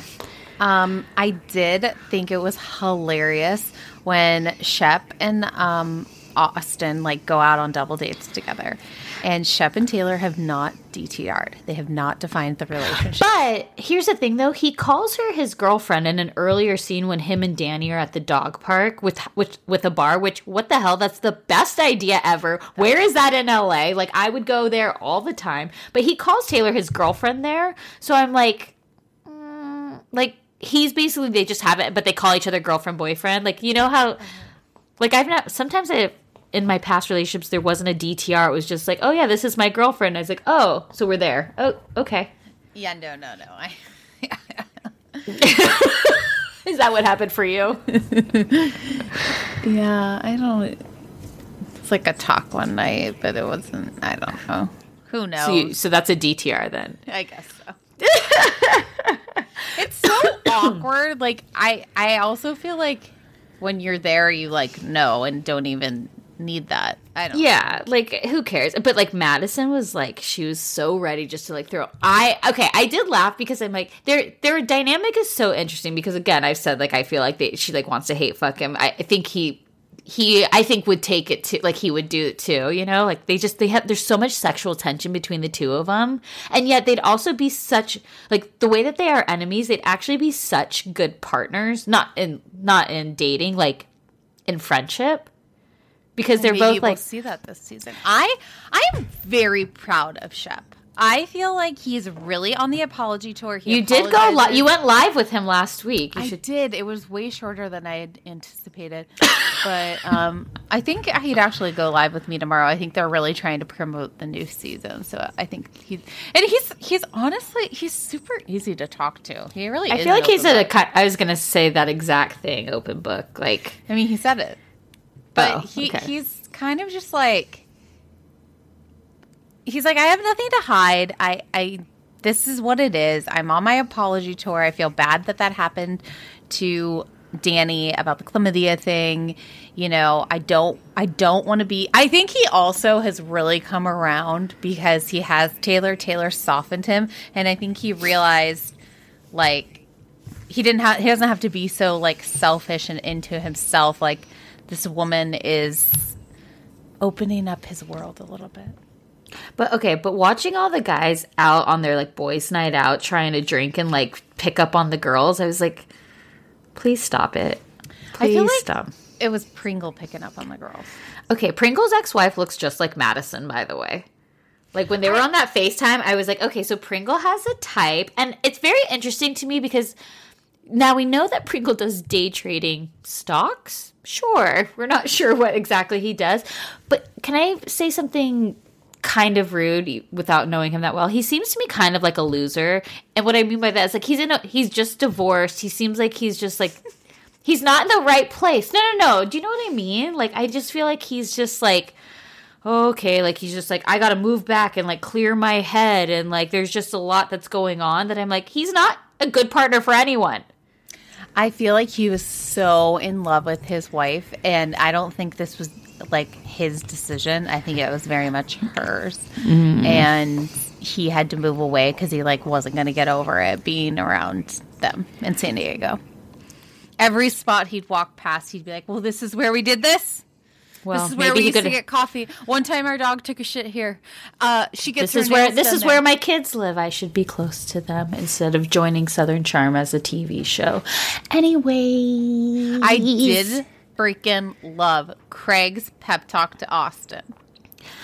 Um, I did think it was hilarious when Shep and um, Austin like go out on double dates together, and Shep and Taylor have not DTR'd. They have not defined the relationship. But here's the thing, though. He calls her his girlfriend in an earlier scene when him and Danni are at the dog park with with with a bar. Which what the hell? That's the best idea ever. Where is that in LA? Like I would go there all the time. But he calls Taylor his girlfriend there. So I'm like, mm, like he's basically they just have it, but they call each other girlfriend boyfriend. Like you know how, like I've not. Sometimes I. In my past relationships, there wasn't a DTR. It was just like, oh yeah, this is my girlfriend. I was like, oh, so we're there. Oh, okay. yeah, no, no, no. I, Is that what happened for you? yeah, I don't. It's like a talk one night, but it wasn't. I don't know. Who knows? So, you, so that's a DTR then. I guess so. it's so awkward. Like I, I also feel like when you're there, you like know and don't even need that. I don't. Yeah, like who cares? But like Madison was like she was so ready just to like throw. I okay, I did laugh because I'm like their their dynamic is so interesting because again I've said like I feel like they she like wants to hate fuck him. I, I think he he I think would take it to like he would do it too, you know? Like they just they have there's so much sexual tension between the two of them. And yet they'd also be such like the way that they are enemies, they'd actually be such good partners, not in not in dating, like in friendship. Because they're Maybe both we'll like see that this season. I I am very proud of Shep. I feel like he's really on the apology tour. He you did go li- you went live with him last week. You I should did. It was way shorter than I had anticipated, but um, I think he'd actually go live with me tomorrow. I think they're really trying to promote the new season, so I think he's and he's he's honestly he's super easy to talk to. He really. I feel like he's at a book. ki- I was going to say that exact thing, open book. Like I mean, he said it, but Oh, he okay. he's kind of just like he's like I have nothing to hide. I I this is what it is. I'm on my apology tour. I feel bad that that happened to Danni about the chlamydia thing. You know, I don't I don't want to be I think he also has really come around because he has Taylor Taylor softened him and I think he realized like he didn't have he doesn't have to be so like selfish and into himself like this woman is opening up his world a little bit But okay, but watching all the guys out on their like boys' night out trying to drink and like pick up on the girls, I was like, please stop it. Please like stop. it was Pringle picking up on the girls. Okay, Pringle's ex-wife looks just like Madison, by the way. Like when they were on that FaceTime, I was like, okay, so Pringle has a type, and it's very interesting to me because now we know that Pringle does day trading stocks. Sure, we're not sure what exactly he does, but can I say something kind of rude without knowing him that well? He seems to me kind of like a loser, and what I mean by that is like he's in a he's just divorced. He seems like he's just like he's not in the right place. No, no, no. Do you know what I mean? Like I just feel like he's just like okay, like he's just like I got to move back and like clear my head and like there's just a lot that's going on that I'm like he's not a good partner for anyone. I feel like he was so in love with his wife, and I don't think this was like his decision. I think it was very much hers, mm-hmm. and he had to move away because he like wasn't going to get over it being around them in San Diego. Every spot he'd walk past, he'd be like, "Well, this is where we did this. Well, this is where we used to get coffee. One time, our dog took a shit here. Uh, she gets this is where this is there. where my kids live. I should be close to them instead of joining Southern Charm as a TV show. Anyway, I did freaking love Craig's pep talk to Austin.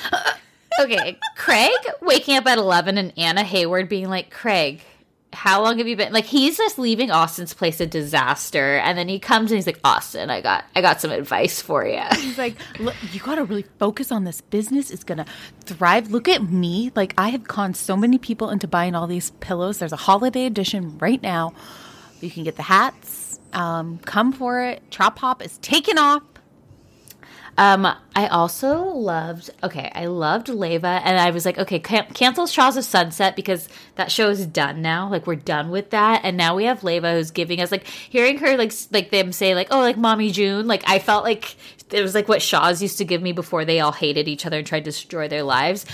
okay, Craig waking up at 11 and Anna Hayward being like, Craig, how long have you been like he's just leaving Austin's place a disaster and then he comes and he's like Austin I got I got some advice for you He's like, look, you got to really focus on this business. It's gonna thrive. Look at me. Like I have conned so many people into buying all these pillows. There's a holiday edition right now. You can get the hats. Um, come for it. Trop Hop is taking off. Um, I also loved. Okay, I loved Leva, and I was like, okay, can- cancel Shahs of Sunset because that show is done now. Like we're done with that, and now we have Leva who's giving us like hearing her like like them say like oh like Mommy June. Like I felt like it was like what Shahs used to give me before they all hated each other and tried to destroy their lives.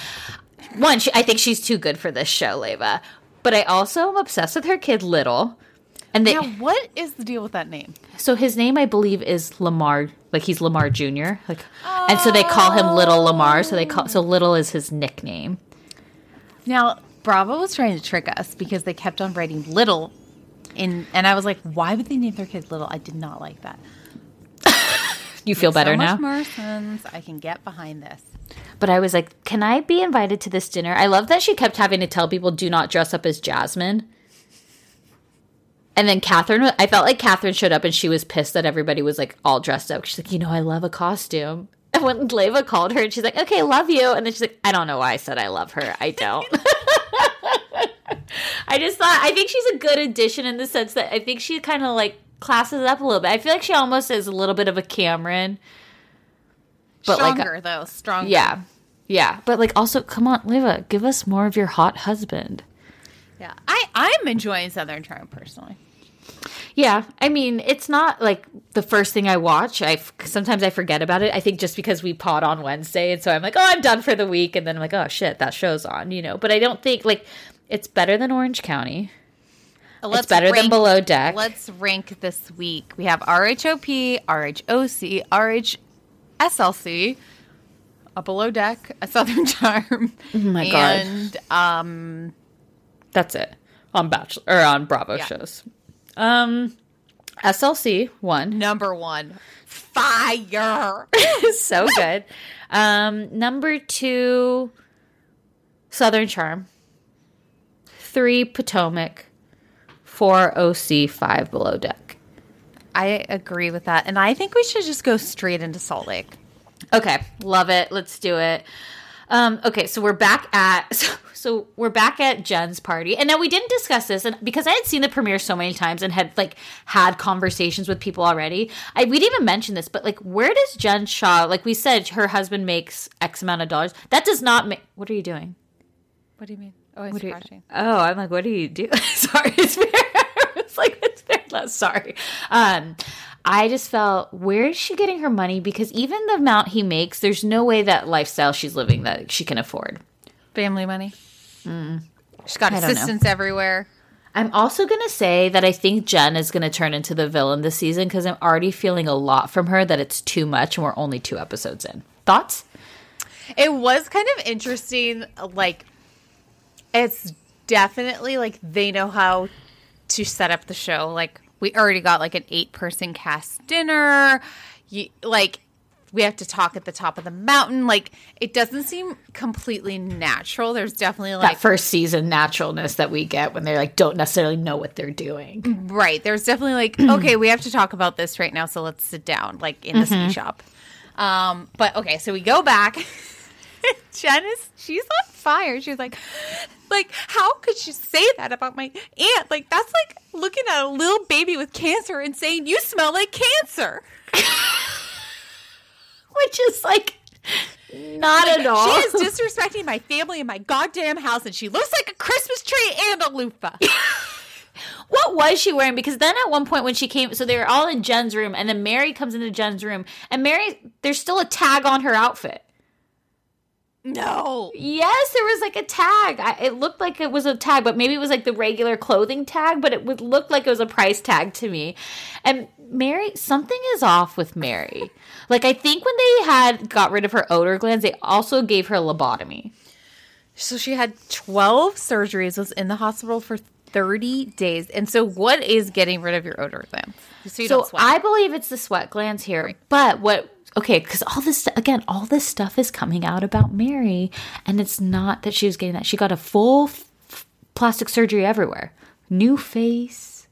One, she, I think she's too good for this show, Leva. But I also am obsessed with her kid Little. And they, Now, what is the deal with that name? so his name, I believe, is Lamar. Like he's Lamar Jr. Like, and so they call him Little Lamar. So they call so oh. Little is his nickname. Now, Bravo was trying to trick us because they kept on writing little in, and I was like, why would they name their kid little? I did not like that. You feel better so now. more sense. I can get behind this. But I was like, can I be invited to this dinner? I love that she kept having to tell people, do not dress up as Jasmine. And then Kathryn, I felt like Kathryn showed up and she was pissed that everybody was like all dressed up. She's like, you know, I love a costume. And when Leva called her and she's like, okay, love you. And then she's like, I don't know why I said I love her. I don't. I just thought, I think she's a good addition in the sense that I think she kind of like classes up a little bit. I feel like she almost is a little bit of a Cameran. But like, Stronger, though. Stronger. yeah. Yeah. But like also, come on, Leva, give us more of your hot husband. Yeah. I, I'm enjoying Southern Charm personally. Yeah. I mean, it's not like the first thing I watch. I sometimes I forget about it. I think just because we pod on Wednesday and so I'm like, "Oh, I'm done for the week." And then I'm like, "Oh shit, that show's on," you know. But I don't think like it's better than Orange County. Let's better than Below Deck. Let's rank this week. We have RHOP, RHOC, RH SLC, a Below Deck, a Southern Charm. Oh my God. And um, That's it on Bachelor or on Bravo Yeah. shows. Um, SLC one, number one, fire. so good. Um, number two, Southern Charm. Three, Potomac. Four, OC. Five, Below Deck. I agree with that, and I think we should just go straight into Salt Lake. Okay, love it. Let's do it. Um, okay, so we're back at so, so we're back at Jen's party, and now we didn't discuss this, and because I had seen the premiere so many times and had like had conversations with people already, I we didn't even mention this, but like, where does Jen Shah? Like we said, her husband makes X amount of dollars. That does not make. What are you doing? What do you mean? Oh, it's you- oh, I'm like, what do you do? sorry, it's very. it's like it's low. Sorry. Um, I just felt where is she getting her money? Because even the amount he makes, there's no way that lifestyle she's living that she can afford. Family money. Mm. She's got know. everywhere. I'm also gonna say that I think Jen is gonna turn into the villain this season because I'm already feeling a lot from her that it's too much and we're only two episodes in. Thoughts? It was kind of interesting. Like, it's definitely like they know how to set up the show. Like, we already got like an eight person cast dinner. You, like, we have to talk at the top of the mountain. Like, it doesn't seem completely natural. There's definitely like that first season naturalness that we get when they like don't necessarily know what they're doing. Right. There's definitely like, okay, we have to talk about this right now, so let's sit down, like in the ski shop. Um, but okay, so we go back. Jen is she's on fire. She's like, like, how could she say that about my aunt? Like, that's like looking at a little baby with cancer and saying you smell like cancer. Which is like not at all. She is disrespecting my family and my goddamn house, and she looks like a Christmas tree and a loofah. what was she wearing? Because then at one point when she came, so they were all in Jen's room, and then Mary comes into Jen's room, and Mary, there's still a tag on her outfit. No. Yes, there was like a tag. I, it looked like it was a tag, but maybe it was like the regular clothing tag, but it would look like it was a price tag to me. And Mary, something is off with Mary. like I think when they had got rid of her odor glands, they also gave her a lobotomy. So she had 12 surgeries, was in the hospital for 30 days. And so what is getting rid of your odor glands? So you So don't sweat. I believe it's the sweat glands here. But what okay, because all this again, all this stuff is coming out about Mary, and it's not that she was getting that. She got a full f- plastic surgery everywhere, new face.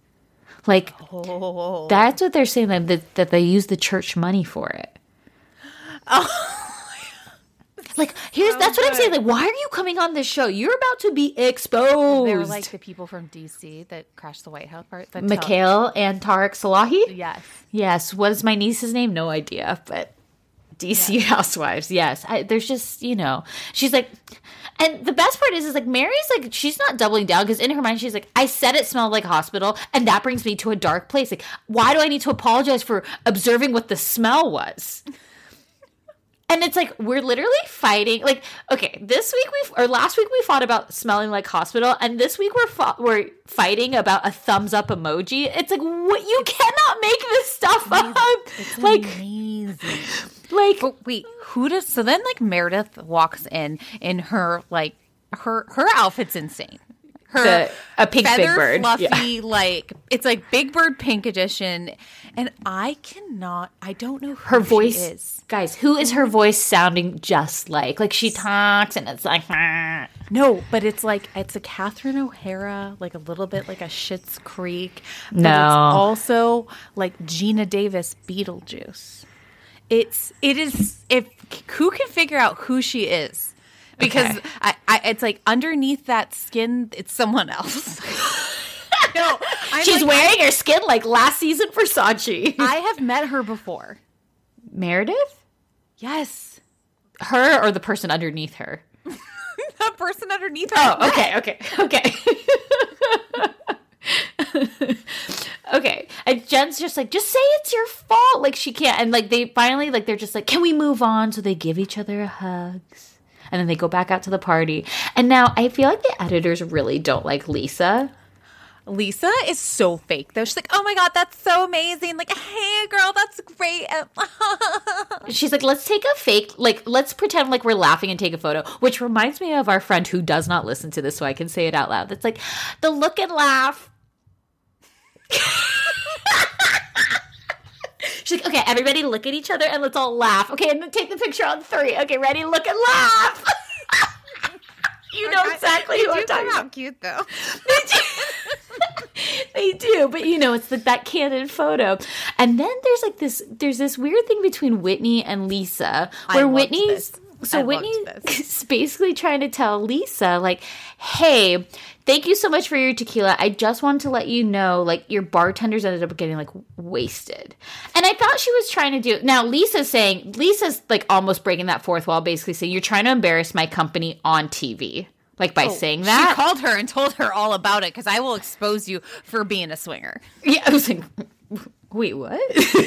Like Oh. that's what they're saying that, that that they use the church money for it. Like here's that's what I'm saying. Oh, like, why are you coming on this show? You're about to be exposed. they were like the people from DC that crashed the White House part. Michaele and Tareq Salahi. Yes. Yes. What is my niece's name? No idea. But DC Housewives. Yes. I, there's just you know she's like, and the best part is is like Mary's like she's not doubling down because in her mind she's like I said it smelled like hospital and that brings me to a dark place. Like why do I need to apologize for observing what the smell was? And it's like we're literally fighting. Like, okay, this week we or last week we fought about smelling like hospital, and this week we're fought, we're fighting about a thumbs up emoji. It's like what you cannot make this stuff up. like, Amazing. like But wait, who does? So then, like Meredith walks in in her like her her outfit's insane. Her The- a pink Big feather Bird, fluffy like it's like Big Bird Pink edition, and I cannot. I don't know who her she voice, is. guys. Who is her voice sounding just like? Like she talks, and it's like. "Ah." No, but it's like it's a Catherine O'Hara, like a little bit like a Schitt's Creek. But No. it's also like Geena Davis Beetlejuice. It's it is if who can figure out who she is because Okay. I, I it's like underneath that skin it's someone else. no, I'm She's like, wearing her skin like last season Versace. I have met her before. Meredith, Yes, her or the person underneath her. the person underneath her. Oh, okay, okay, okay. okay. And Jen's just like, just say it's your fault. Like she can't. And like they finally like they're just like, can we move on? So they give each other hugs. And then they go back out to the party. And now I feel like the editors really don't like Lisa. Lisa is so fake though. She's like, "Oh my god, that's so amazing!" Like, "Hey, girl, that's great." She's like, let's take a fake, like, let's pretend like we're laughing and take a photo, which reminds me of our friend who does not listen to this, so I can say it out loud. That's like the look and laugh. She's like, okay, everybody look at each other and let's all laugh. Okay, and then take the picture on three. Okay, ready? Look and laugh. you know exactly who I'm talking about. cute though. they do but you know it's like that candid photo and then there's like this there's this weird thing between whitney and lisa where whitney's this. so I is basically trying to tell lisa like hey thank you so much for your tequila i just wanted to let you know like your bartenders ended up getting like wasted and i thought she was trying to do now lisa's saying lisa's like almost breaking that fourth wall basically saying you're trying to embarrass my company on tv like by oh, saying that She called her and told her all about it because I will expose you for being a swinger. Yeah, I was like, wait, what?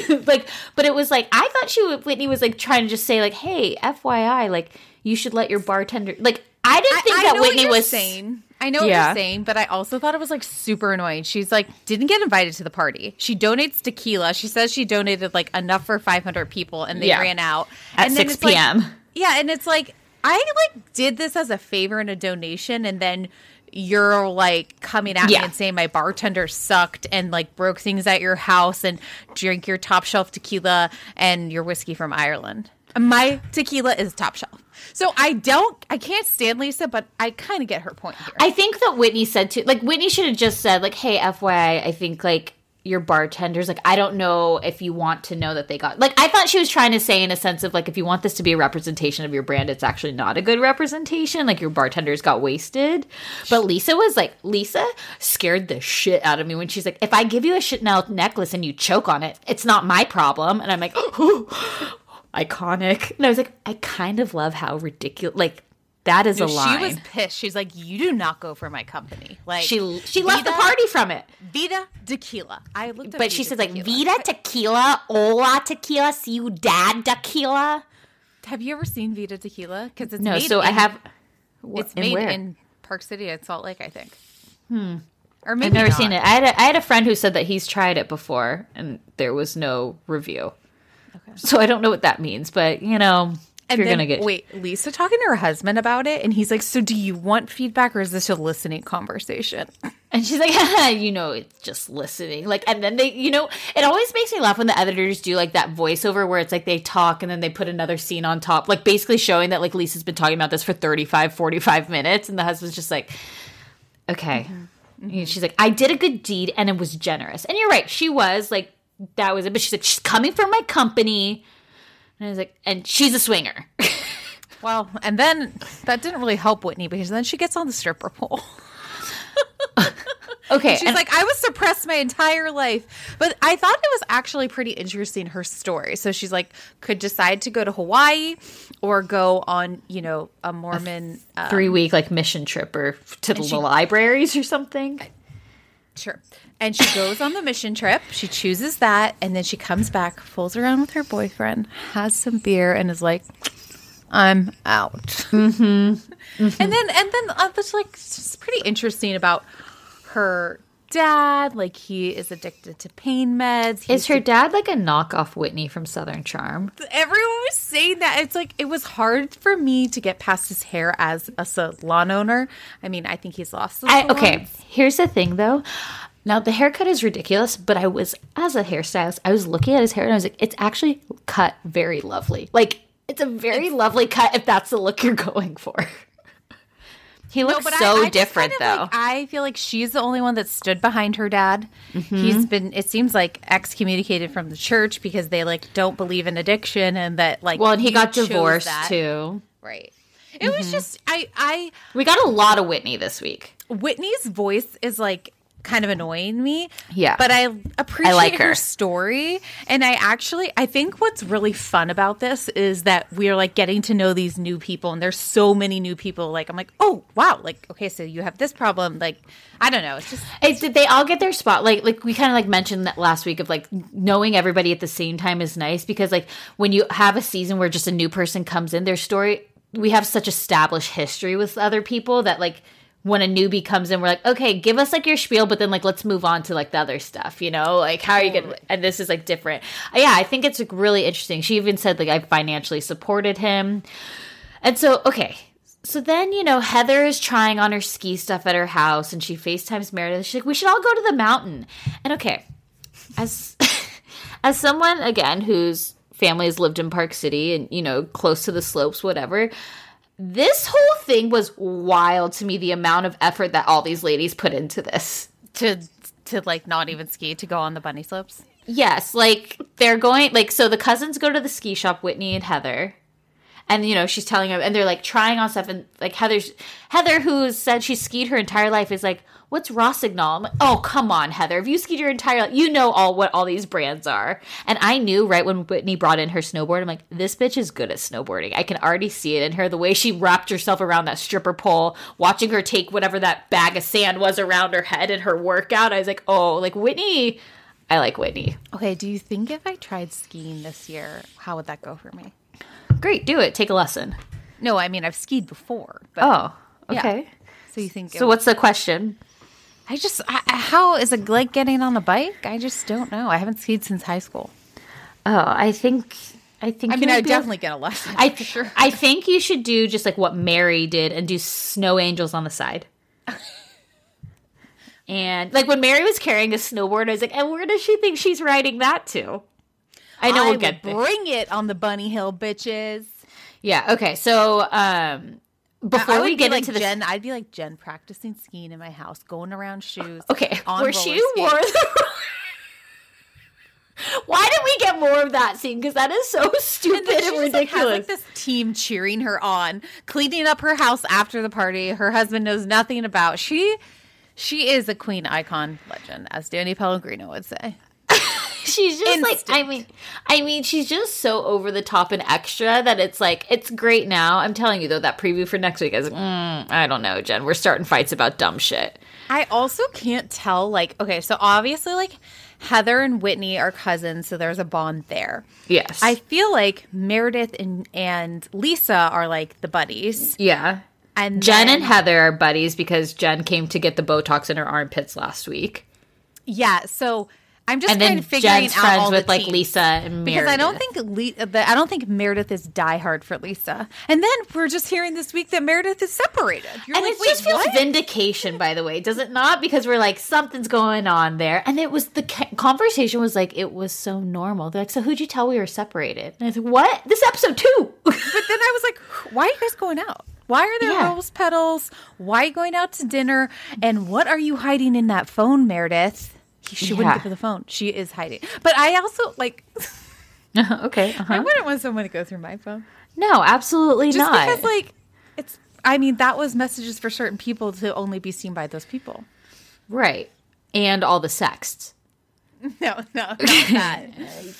like, but it was like I thought she Whitney was like trying to just say like, hey, FYI, like you should let your bartender like. I didn't think that know Whitney was saying. I know what you're saying, but I also thought it was like super annoying. She's like didn't get invited to the party. She donates tequila. She says she donated like enough for 500 people, and they Yeah. ran out At and then 6 it's like- p.m.. yeah, and it's like I like did this as a favor and a donation, and then you're like coming at Yeah. me and saying my bartender sucked and like broke things at your house and drink your top shelf tequila and your whiskey from Ireland. My tequila is top shelf. So I don't I can't stand Lisa, but I kind of get her point here. I think that Whitney said too, like Whitney should have just said like, "Hey, FYI, I think like your bartenders like I don't know if you want to know that they got like I thought she was trying to say in a sense of like if you want this to be a representation of your brand, it's actually not a good representation. Like your bartenders got wasted, but Lisa was like Lisa scared the shit out of me when she's like, "If I give you a Chanel necklace and you choke on it, it's not my problem," and I'm like. Iconic, and I was like, I kind of love how ridiculous. Like that is a line. She was pissed. She's like, "You do not go for my company." Like She she left the party from it. Vida Tequila. I looked up But she Vida said like Tequila. Vida tequila, hola tequila, see you dad tequila. Have you ever seen Vida Tequila? Because it's No, made so I in- have. It's made where? in Park City at Salt Lake, I think. Hmm. Or maybe I've never not. seen it. I had a, I had a friend who said that he's tried it before and there was no review. So I don't know what that means, but you know, if And you're then, gonna get wait, Lisa talking to her husband about it, and he's like, "So, do you want feedback, or is this a listening conversation?" And she's like, you know, it's just listening. Like, and then they, you know, it always makes me laugh when the editors do like that voiceover where it's like they talk and then they put another scene on top, like basically showing that like Lisa's been talking about this for 35, 45 minutes. And the husband's just like, okay. Mm-hmm. And she's like, I did a good deed and it was generous. And you're right. She was like, that was it. But she's like, she's coming from my company. And I was like, and she's a swinger. Well, and then that didn't really help Whitney because then she gets on the stripper pole. okay. She's and- like, I was suppressed my entire life. But I thought it was actually pretty interesting, her story. So she's like, could decide to go to Hawaii or go on, you know, a Mormon. Uh, three week like mission trip or to the libraries or something. Sure. And she goes on the mission trip. She chooses that. And then she comes back, fools around with her boyfriend, has some beer, and is like, I'm out. Mm-hmm. And then, and then uh, that's like it's pretty interesting about her dad. Like, he is addicted to pain meds. He's Is her dad like a knockoff Whitney from Southern Charm? everyone was saying that it's like it was hard for me to get past his hair as a salon owner. I mean, I think he's lost. I, okay, here's the thing though. Now the haircut is ridiculous, but I was as a hairstylist, I was looking at his hair and I was like, it's actually cut very lovely. Like it's a very lovely cut if that's the look you're going for. He looks I- so I just different kind of, though. like, I feel like she's the only one that stood behind her dad. Mm-hmm. He's been, it seems like, excommunicated from the church because they like don't believe in addiction and that like. well, and he got divorced too. Right. It was just I I We got a lot of Whitney this week. Whitney's voice is like kind of annoying me. Yeah. But I appreciate like her. her. story. And I actually I think what's really fun about this is that we're like getting to know these new people and there's so many new people. Like I'm like, oh wow, like okay, so you have this problem. Like I don't know. It's just It's they all get their spot. Like like we kind of like mentioned that last week of like knowing everybody at the same time is nice because like when you have a season where just a new person comes in, their story we have such established history with other people that like when a newbie comes in, we're like, okay, give us like your spiel, but then like let's move on to like the other stuff, you know? Like how are you gonna and this is like different. Uh, yeah, I think it's like, really interesting. She even said like I financially supported him. And so, okay. So then, you know, Heather is trying on her ski stuff at her house and she FaceTimes Meredith. She's like, we should all go to the mountain. And okay, as as someone again whose family has lived in Park City and, you know, close to the slopes, whatever, this whole thing was wild to me the amount of effort that all these ladies put into this. to to like not even ski to go on the bunny slopes. Yes, like they're going like so the cousins go to the ski shop, Whitney and Heather. And you know, she's telling them and they're like trying on stuff and like Heather's Heather who said she skied her entire life is like, What's Rossignol? Like, Oh, come on, Heather. Have you skied your entire life? You know all what all these brands are. And I knew right when Whitney brought in her snowboard, I'm like, this bitch is good at snowboarding. I can already see it in her, the way she wrapped herself around that stripper pole, watching her take whatever that bag of sand was around her head in her workout. I was like, oh, like Whitney I like Whitney. Okay, do you think if I tried skiing this year, how would that go for me? Great, do it. Take a lesson. No, I mean I've skied before. But Oh, yeah. okay. So you think? So what's the question? I just I, I- how is it like getting on a bike? I just don't know. I haven't skied since high school. Oh, I think I think I you mean, I be- definitely get a lesson. I for sure. I think you should do just like what Mary did and do snow angels on the side. and like when Mary was carrying a snowboard, I was like, and where does she think she's riding that to? I know I we'll get would there. bring it on the bunny hill, bitches. Yeah. Okay. So um, before we get like into this, Jen, I'd be like Jen practicing skiing in my house, going around shoes. okay, on where she skates. wore the. Why did we get more of that scene? Because that is so stupid And and, just, like, has, ridiculous. like this team cheering her on, cleaning up her house after the party. Her husband knows nothing about. She, she is a queen icon legend, as Danny Pellegrino would say. She's just like I mean I mean she's just so over the top and extra that it's like it's great now. I'm telling you though that preview for next week is mm, I don't know, Jen. We're starting fights about dumb shit. I also can't tell. Like, okay, so obviously, like Heather and Whitney are cousins, so there's a bond there. Yes. I feel like Meredith and and Lisa are like the buddies, yeah. and Jen then- and Heather are buddies because Jen came to get the Botox in her armpits last week. yeah. So I'm just And kind of figuring Jen's out friends all with the like teams. Lisa and Meredith. Because I don't think Le- the, I don't think Meredith is diehard for Lisa, and then we're just hearing this week that Meredith is separated. You're and like, it just feels what? vindication, by the way, does it not? Because we're like something's going on there, and it was the ca- conversation was like it was so normal. They're like, "So who'd you tell we were separated?" And I was like, "What? This episode two? But then I was like, why are you guys going out? Why are there Yeah. rose petals? Why are you going out to dinner? And what are you hiding in that phone, Meredith? She wouldn't Yeah. give her the phone. She is hiding. But I also like. okay, uh-huh. I wouldn't want someone to go through my phone no, absolutely just not. because, like, it's. I mean, that was messages for certain people to only be seen by those people. right, and all the sexts No, no, not that.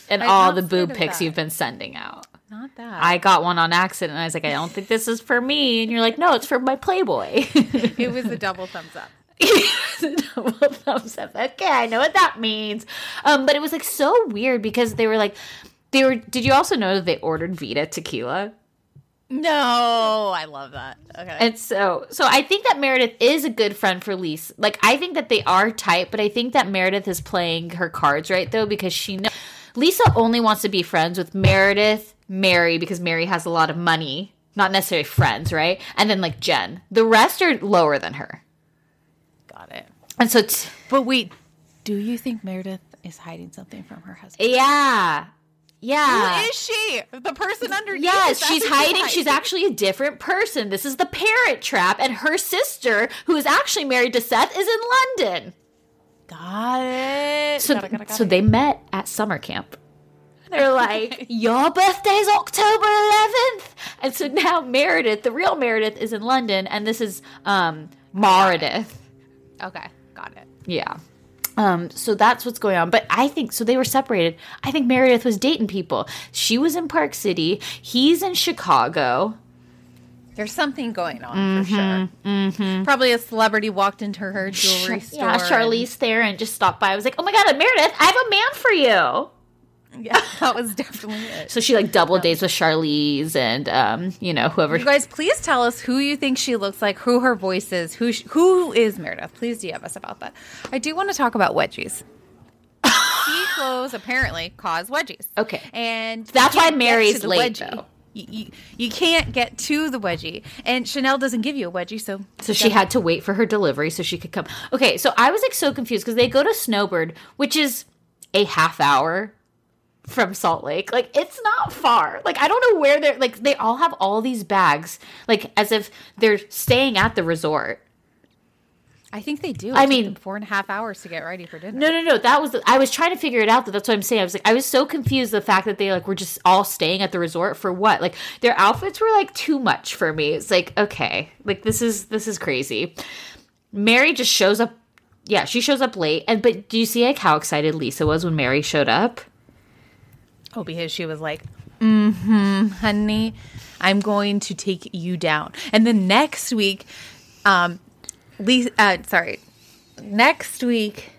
and I'm all the boob pics that. you've been sending out. not that. I got one on accident, and I was like, "I don't think this is for me," and you're like, "No, it's for my Playboy." it was a double thumbs up. Double thumbs up. Okay, I know what that means. Um, but it was like so weird because they were like, they were. Did you also know that they ordered Vida tequila? No, I love that. Okay. And so, so I think that Meredith is a good friend for Lisa. Like, I think that they are tight, but I think that Meredith is playing her cards right though because she knows Lisa only wants to be friends with Meredith, Mary because Mary has a lot of money, not necessarily friends, right? And then like Jen. The rest are lower than her. And so. T- But wait, do you think Meredith is hiding something from her husband? yeah, yeah. Who is she? The person underneath? Yes, she's who hiding. She's actually a different person. This is the parent trap, and her sister, who is actually married to Seth, is in London. Got it. So, Got it, got it, got so it. they met at summer camp. They're like, your birthday's October 11th. And so now Meredith, the real Meredith, is in London, and this is um, Meredith. Okay, got it. Yeah. Um, so that's what's going on. But I think so they were separated. I think Meredith was dating people. She was in Park City. He's in Chicago. There's something going on for sure. Mm-hmm. Probably a celebrity walked into her jewelry store. Yeah, Charlize Theron just stopped by. I was like, oh my god, Meredith, I have a man for you. Yeah, that was definitely it. So she like double dates with Charlize and um, you know whoever. You guys, please tell us who you think she looks like, who her voice is, who sh- who is Meredith. Please DM us about that. I do want to talk about wedgies. ski clothes apparently cause wedgies. Okay. and That's why Mary's late, wedgie. though. You, you, you can't get to the wedgie, and Chanel doesn't give you a wedgie, so So she had to wait for her delivery so she could come. Okay, so I was like so confused because they go to Snowbird, which is a half hour from Salt Lake. Like it's not far. Like I don't know where they're like they all have all these bags, like as if they're staying at the resort. I think they do. I It took mean- four and a half hours to get ready for dinner. No, no, no. That was I was trying to figure it out. That that's what I'm saying. I was like, I was so confused the fact that they like were just all staying at the resort for what? Like their outfits were like too much for me. It's like okay, like this is this is crazy. Mary just shows up. Yeah, she shows up late. And but do you see like how excited Lisa was when Mary showed up? Oh, because she was like, mm-hmm, honey, I'm going to take you down. And then next week, um, Lisa, uh, sorry, next week,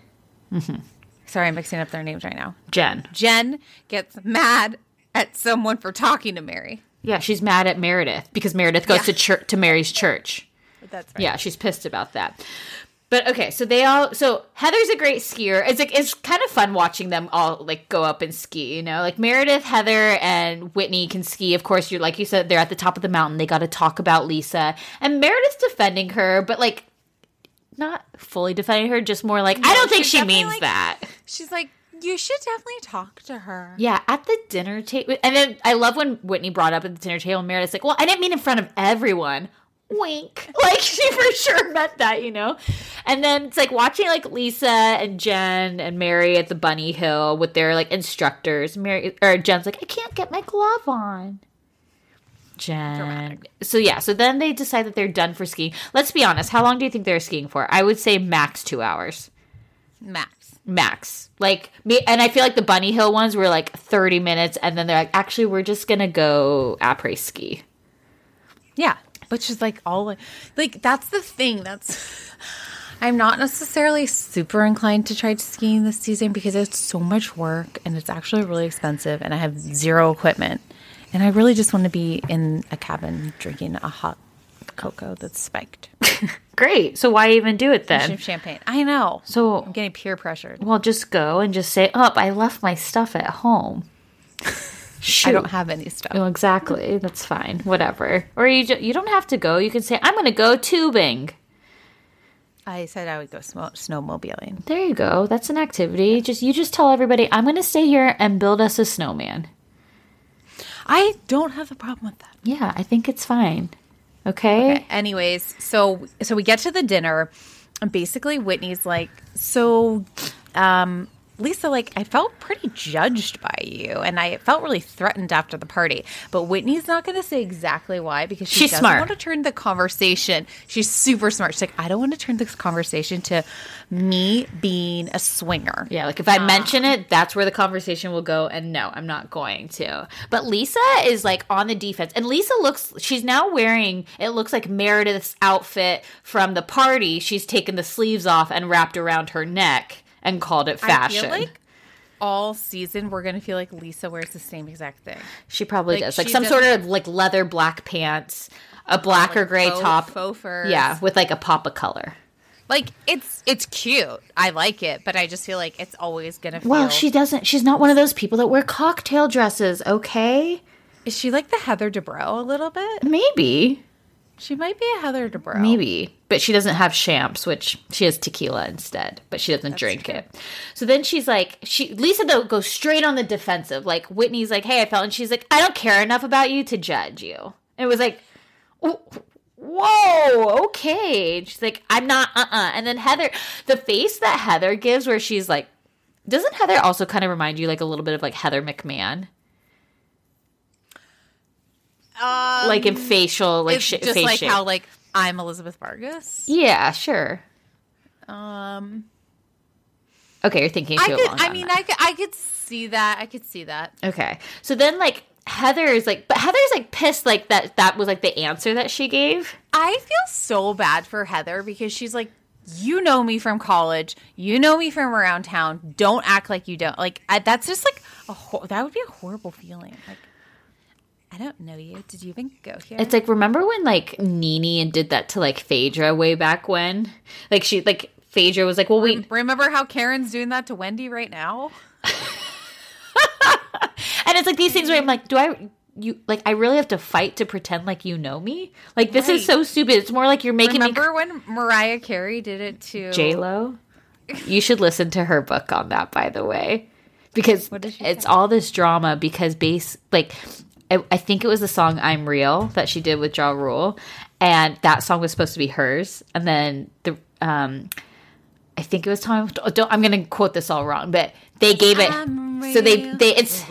sorry, I'm mixing up their names right now. Jen. Jen gets mad at someone for talking to Mary. Yeah, she's mad at Meredith because Meredith goes Yeah. to church to Mary's church. That's right. Yeah, she's pissed about that. But okay, so they all so Heather's a great skier. It's like it's kind of fun watching them all like go up and ski, you know? Like Meredith, Heather, and Whitney can ski. Of course, you're like you said, they're at the top of the mountain. They gotta talk about Lisa. And Meredith's defending her, but like not fully defending her, just more like, I don't think she means like- that. She's like, you should definitely talk to her. Yeah, at the dinner table. And then I love when Whitney brought up at the dinner table, Meredith's like, well, I didn't mean in front of everyone. Wink. Like, she for sure meant that, you know? And then it's like watching like Lisa and Jen and Mary at the Bunny Hill with their like instructors. Mary or Jen's like, I can't get my glove on. Jen. So yeah, so then they decide that they're done for skiing. Let's be honest, how long do you think they're skiing for? I would say max two hours Max. max. Like me, and I feel like the Bunny Hill ones were like 30 minutes, and then they're like, actually, we're just gonna go après ski. Yeah, which is like all like that's the thing. That's I'm not necessarily super inclined to try to skiing this season because it's so much work and it's actually really expensive, and I have zero equipment, and I really just want to be in a cabin drinking a hot cocoa that's spiked. Great. So why even do it then? champagne. I know. So, I'm getting peer pressured. well, just go and just say, "Up, I left my stuff at home." I don't have any stuff. Oh, exactly. That's fine. Whatever. Or you ju- you don't have to go. You can say, "I'm gonna go tubing." I said I would go snow- snowmobiling. There you go. That's an activity. Just you just tell everybody, "I'm gonna stay here and build us a snowman." I don't have a problem with that. Yeah, I think it's fine. Okay. Okay. Anyways, so so we get to the dinner, and basically Whitney's like, so, um, Lisa, like I felt pretty judged by you, and I felt really threatened after the party. But Whitney's not going to say exactly why because she She's doesn't smart. want to turn the conversation. She's super smart. She's like, I don't want to turn this conversation to me being a swinger. Yeah, like if I mention it, that's where the conversation will go. And no, I'm not going to. But Lisa is like on the defense. And Lisa looks, she's now wearing, it looks like Meredith's outfit from the party. She's taken the sleeves off and wrapped around her neck and called it fashion. I feel like all season we're going to feel like Lisa wears the same exact thing. she probably like, does. Like some sort of like leather black pants, a black or gray faux- top. faux furs. Yeah, with like a pop of color. Like it's it's cute. I like it, but I just feel like it's always gonna. Feel, Well, she doesn't, she's not one of those people that wear cocktail dresses, okay? is she like the Heather Dubrow a little bit? Maybe. She might be a Heather Dubrow. Maybe. But she doesn't have champs, which she has tequila instead, but she doesn't drink it. So then she's like, she Lisa though goes straight on the defensive. Like Whitney's like, hey, I felt and she's like, I don't care enough about you to judge you. And it was like, "Oh, whoa, okay. And she's like, I'm not uh uh And then Heather the face that Heather gives where she's like doesn't Heather also kind of remind you like a little bit of like Heather McMahan? Like in facial, like sh- just like shape. how like I'm Elizabeth Vargas. Yeah, sure. Um, Okay, you're thinking too I could. long. I mean, that. I could. I could see that. I could see that. okay. So then, like Heather is like, but Heather's like pissed, like that. That was like the answer that she gave. I feel so bad for Heather because she's like You know me from college. You know me from around town. Don't act like you don't. Like I, that's just like a ho- that would be a horrible feeling. Like I don't know you. Did you even go here? It's like remember when like NeNe and did that to like Phaedra way back when? Like she like Phaedra was like, "Well, we Remember how Karen's doing that to Wendy right now? And it's like these things where I'm like, do I you like I really have to fight to pretend like you know me? Like this is so stupid. It's more like you're making Remember when Mariah Carey did it to me J Lo. You should listen to her book on that, by the way, because it's all this drama. Because base like I, I think it was the song "I'm Real" that she did with Ja Rule, and that song was supposed to be hers, and then the um. I think it was Tom. Don't, I'm going to quote this all wrong, but they gave it. So they they it's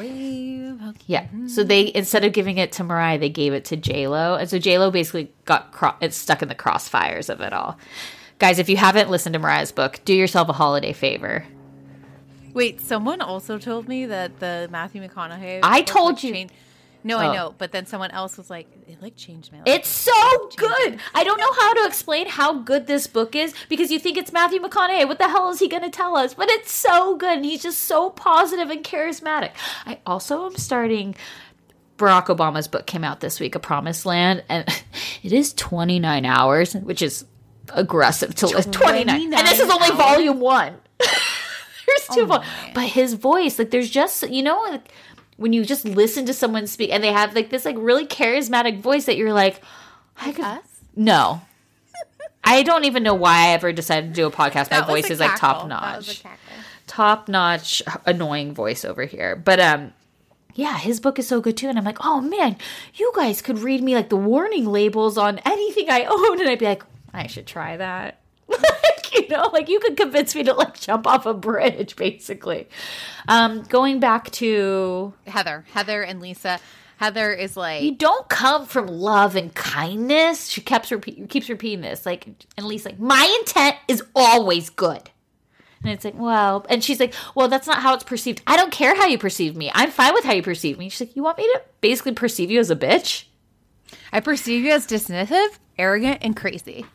yeah. So they instead of giving it to Mariah, they gave it to J Lo, and so J Lo basically got cro- it's stuck in the crossfires of it all. Guys, if you haven't listened to Mariah's book, do yourself a holiday favor. Wait, someone also told me that the Matthew McConaughey. I told you. changed- No, Oh. I know, but then someone else was like, "It like changed my life." It's so good. I don't know how to explain how good this book is because you think it's Matthew McConaughey. What the hell is he going to tell us? But it's so good. And he's just so positive and charismatic. I also am starting. Barack Obama's book came out this week, A Promised Land, and it is 29 hours, which is aggressive to list. 29. And this is only 29 volume one. there's two oh vol- But his voice, like, there's just, you know, like, when you just listen to someone speak and they have like this like really charismatic voice that you're like, I could, us? no. I don't even know why I ever decided to do a podcast. My That was voice is like top That was a notch. Top notch annoying voice over here. But um yeah, his book is so good too. And I'm like, oh man, you guys could read me like the warning labels on anything I own. And I'd be like, I should try that. know, like you could convince me to like jump off a bridge, basically. Um, going back to Heather, Heather, and Lisa. Heather is like, you don't come from love and kindness. She keeps repeat, keeps repeating this, like, and Lisa's like, my intent is always good. And it's like, well, and she's like, well, that's not how it's perceived. I don't care how you perceive me. I'm fine with how you perceive me. She's like, you want me to basically perceive you as a bitch? I perceive you as dismissive, arrogant, and crazy.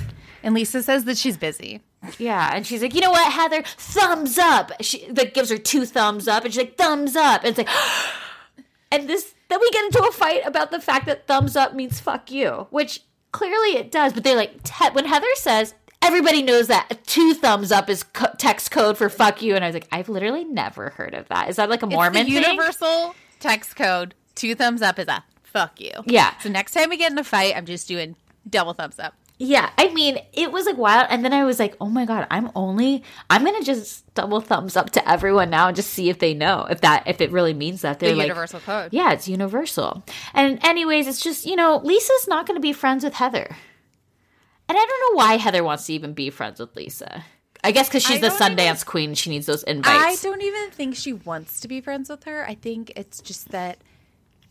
And Lisa says that she's busy. Yeah, and she's like, you know what, Heather? Thumbs up. She like gives her two thumbs up, and she's like, thumbs up. And it's like, and this then we get into a fight about the fact that thumbs up means fuck you, which clearly it does. But they're like, when Heather says, everybody knows that two thumbs up is co- text code for fuck you, and I was like, I've literally never heard of that. Is that like a Mormon it's the thing? universal text code. Two thumbs up is a fuck you. Yeah. So next time we get in a fight, I'm just doing double thumbs up. Yeah, I mean, it was like wild. And then I was like, oh my God, I'm only, I'm going to just double thumbs up to everyone now and just see if they know if that, if it really means that. They're The like, universal code. Yeah, it's universal. And, anyways, it's just, you know, Lisa's not going to be friends with Heather. And I don't know why Heather wants to even be friends with Lisa. I guess because she's the Sundance queen. She needs those invites. I don't even think she wants to be friends with her. I think it's just that,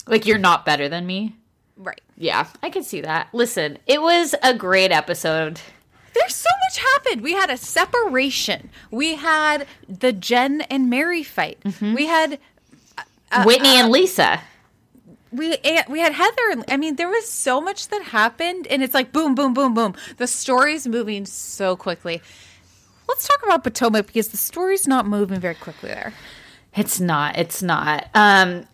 Like, you're not better than me. Right. Yeah, I can see that. Listen, it was a great episode. There's so much happened. We had a separation. We had the Jen and Mary fight. Mm-hmm. We had Whitney and Lisa. we we had Heather. and- I mean, there was so much that happened, and it's like boom, boom, boom, boom. The story's moving so quickly. Let's talk about Potomac because the story's not moving very quickly there. It's not. It's not. Um,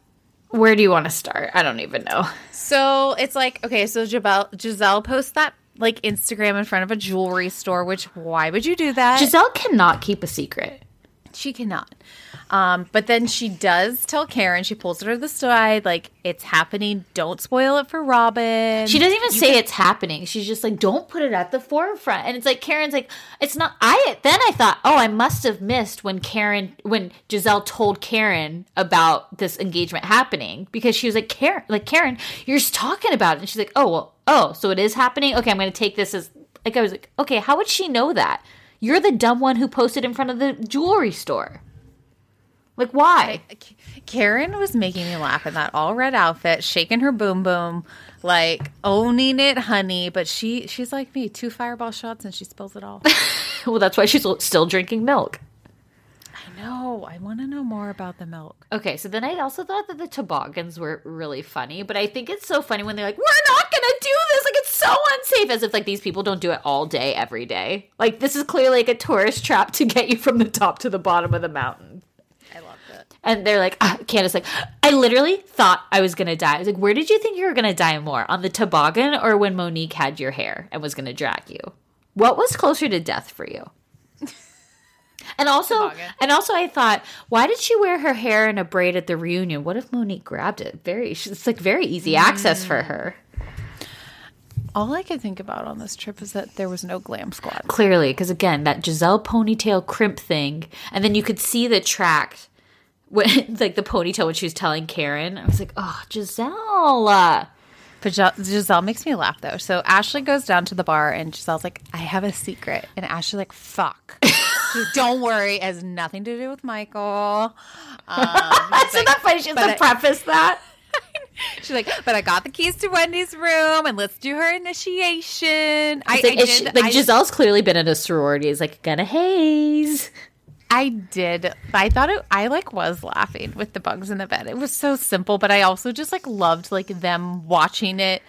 where do you want to start? I don't even know. So it's like okay, so Gizelle, Gizelle posts that like Instagram in front of a jewelry store. Which why would you do that? Gizelle cannot keep a secret. She cannot. Um, but then she does tell Karen, she pulls her to the side, like, it's happening. Don't spoil it for Robyn. She doesn't even say it's happening. She's just like, don't put it at the forefront. And it's like Karen's like, it's not. I then I thought, oh, I must have missed when Karen, when Gizelle told Karen about this engagement happening because she was like, Karen, like Karen, you're just talking about it, and she's like, oh, well, oh, so it is happening. Okay, I'm going to take this as like I was like, okay, how would she know that? You're the dumb one who posted in front of the jewelry store. Like, why? Karen was making me laugh in that all red outfit, shaking her boom boom, like owning it, honey. But she she's like me, two fireball shots and she spills it all. well, that's why she's still drinking milk. Know. I want to know more about the milk. Okay, so then I also thought that the toboggans were really funny, but I think it's so funny when they're like, "We're not gonna do this!" Like it's so unsafe, as if like these people don't do it all day, every day. Like this is clearly like a tourist trap to get you from the top to the bottom of the mountain. I love it. And they're like, ah, Candiace, like, I literally thought I was gonna die. I was like, where did you think you were gonna die more? On the toboggan or when Monique had your hair and was gonna drag you? What was closer to death for you? And also, Toboggan. and also, I thought, why did she wear her hair in a braid at the reunion? What if Monique grabbed it? Very, it's like very easy access for mm. her. All I could think about on this trip is that there was no glam squad. Clearly, because again, that Gizelle ponytail crimp thing, and then you could see the track when, like the ponytail when she was telling Karen. I was like, oh, Gizelle. But Gizelle makes me laugh though. So Ashley goes down to the bar and Gizelle's like, I have a secret. And Ashley's like, fuck. Don't worry. It has nothing to do with Michael. Um, Isn't like, that funny? She has to I- preface that. She's like, but I got the keys to Wendy's room and let's do her initiation. I, like, I is she- did, like I, Gizelle's clearly been in a sorority. It's like gonna haze. I did. I thought it, I like was laughing with the bugs in the bed. It was so simple, but I also just like loved like them watching it.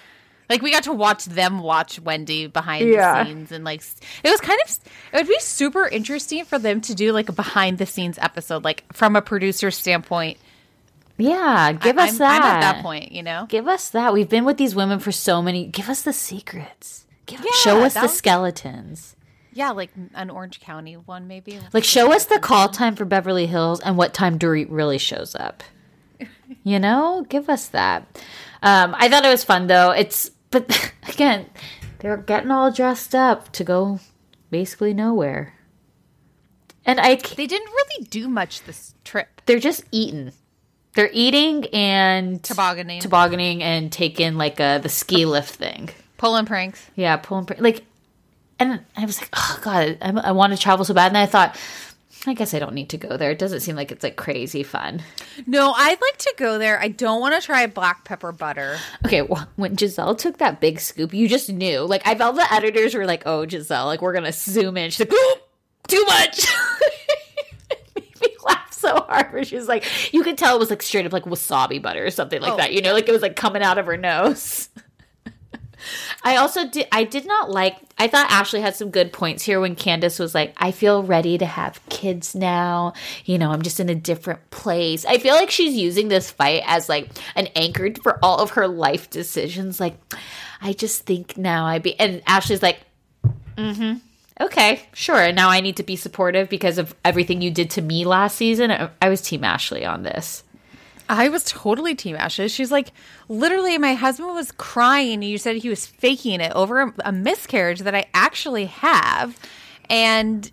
Like we got to watch them watch Wendy behind Yeah. the scenes and like it was kind of it would be super interesting for them to do like a behind the scenes episode like from a producer standpoint. Yeah, give I- us I'm, that. I'm at that point, you know. Give us that. We've been with these women for so many. Give us the secrets. Give, Yeah, show us the was- skeletons. Yeah, like an Orange County one maybe. Like, show us the call time for Beverly Hills and what time Dorit really shows up. You know, give us that. Um, I thought it was fun though. It's but again, they're getting all dressed up to go basically nowhere, and I they didn't really do much this trip. they're just eating. They're eating and Tobogganing. tobogganing, and taking like a the ski lift thing. Pulling pranks. Yeah, pulling pr- like, and I was like, oh god, I, I want to travel so bad, and I thought, I guess I don't need to go there. It doesn't seem like it's like crazy fun. No, I'd like to go there. I don't want to try black pepper butter. Okay, well, when Gizelle took that big scoop, you just knew. Like, I felt the editors were like, oh, Gizelle, like we're gonna zoom in. She's like, "Oop, too much. It made me laugh so hard. Where she was like, you could tell it was like straight up like wasabi butter or something like Oh. that. You know, like it was like coming out of her nose. I also did. I did not like. I thought Ashley had some good points here when Candiace was like, "I feel ready to have kids now. You know, I'm just in a different place." I feel like she's using this fight as like an anchor for all of her life decisions. Like, I just think now I be. And Ashley's like, "Mm-hmm, okay, sure. Now I need to be supportive because of everything you did to me last season." I- I was Team Ashley on this. I was totally Team Ashley. She's like, literally, my husband was crying. You said he was faking it over a, a miscarriage that I actually have, and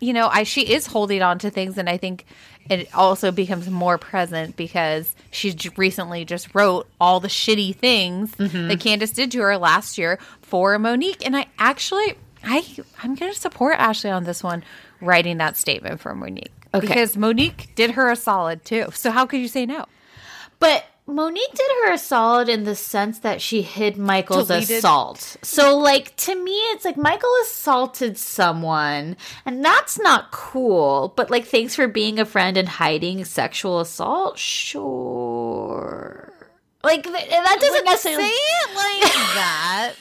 you know, I she is holding on to things, and I think it also becomes more present because she j- recently just wrote all the shitty things mm-hmm. that Candiace did to her last year for Monique, and I actually, I I'm going to support Ashley on this one, writing that statement for Monique. Okay. Because Monique did her a solid too. So how could you say no? But Monique did her a solid in the sense that she hid Michael's Deleted. assault. So, like, to me, it's like Michael assaulted someone, and that's not cool. But, like, thanks for being a friend and hiding sexual assault. Sure. Like, th- that doesn't necessarily. say it like that.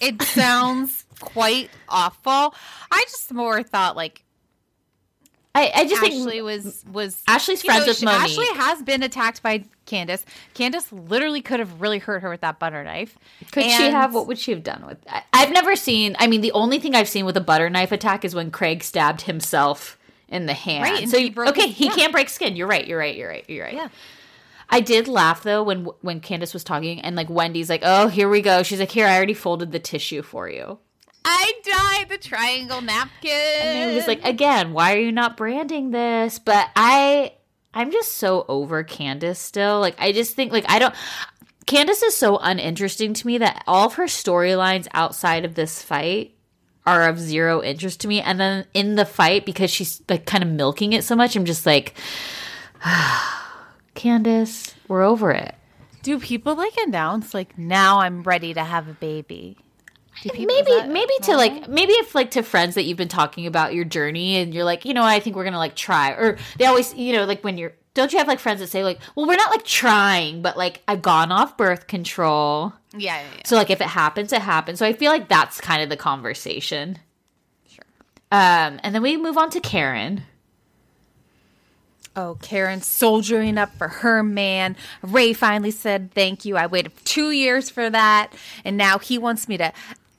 It sounds quite awful. I just more thought like I, I just Ashley think. was was Ashley's friends with she- Monique. Ashley has been attacked by Candiace. Candiace literally could have really hurt her with that butter knife. Could she have? What would she have done with that? I've never seen. I mean, the only thing I've seen with a butter knife attack is when Craig stabbed himself in the hand. Right, so he you- broke okay, he yeah. can't break skin. You're right. You're right. You're right. You're right. Yeah. I did laugh though when when Candiace was talking and like Wendy's like, "Oh, here we go." She's like, "Here, I already folded the tissue for you." I dyed the triangle napkin. And it was like, again, why are you not branding this? But I I'm just so over Candiace still. Like I just think like I don't Candiace is so uninteresting to me that all of her storylines outside of this fight are of zero interest to me. And then in the fight, because she's like kind of milking it so much, I'm just like Candiace, we're over it. Do people like announce like now I'm ready to have a baby? People- maybe that maybe to normal? like maybe if like to friends that you've been talking about your journey and you're like you know i think we're gonna like try or they always you know like when you're don't you have like friends that say like well we're not like trying but like i've gone off birth control Yeah, yeah, yeah. so like if it happens it happens so i feel like that's kind of the conversation sure um and then we move on to karen Oh, Karen soldiering up for her man. Ray finally said thank you. I waited two years for that, and now he wants me to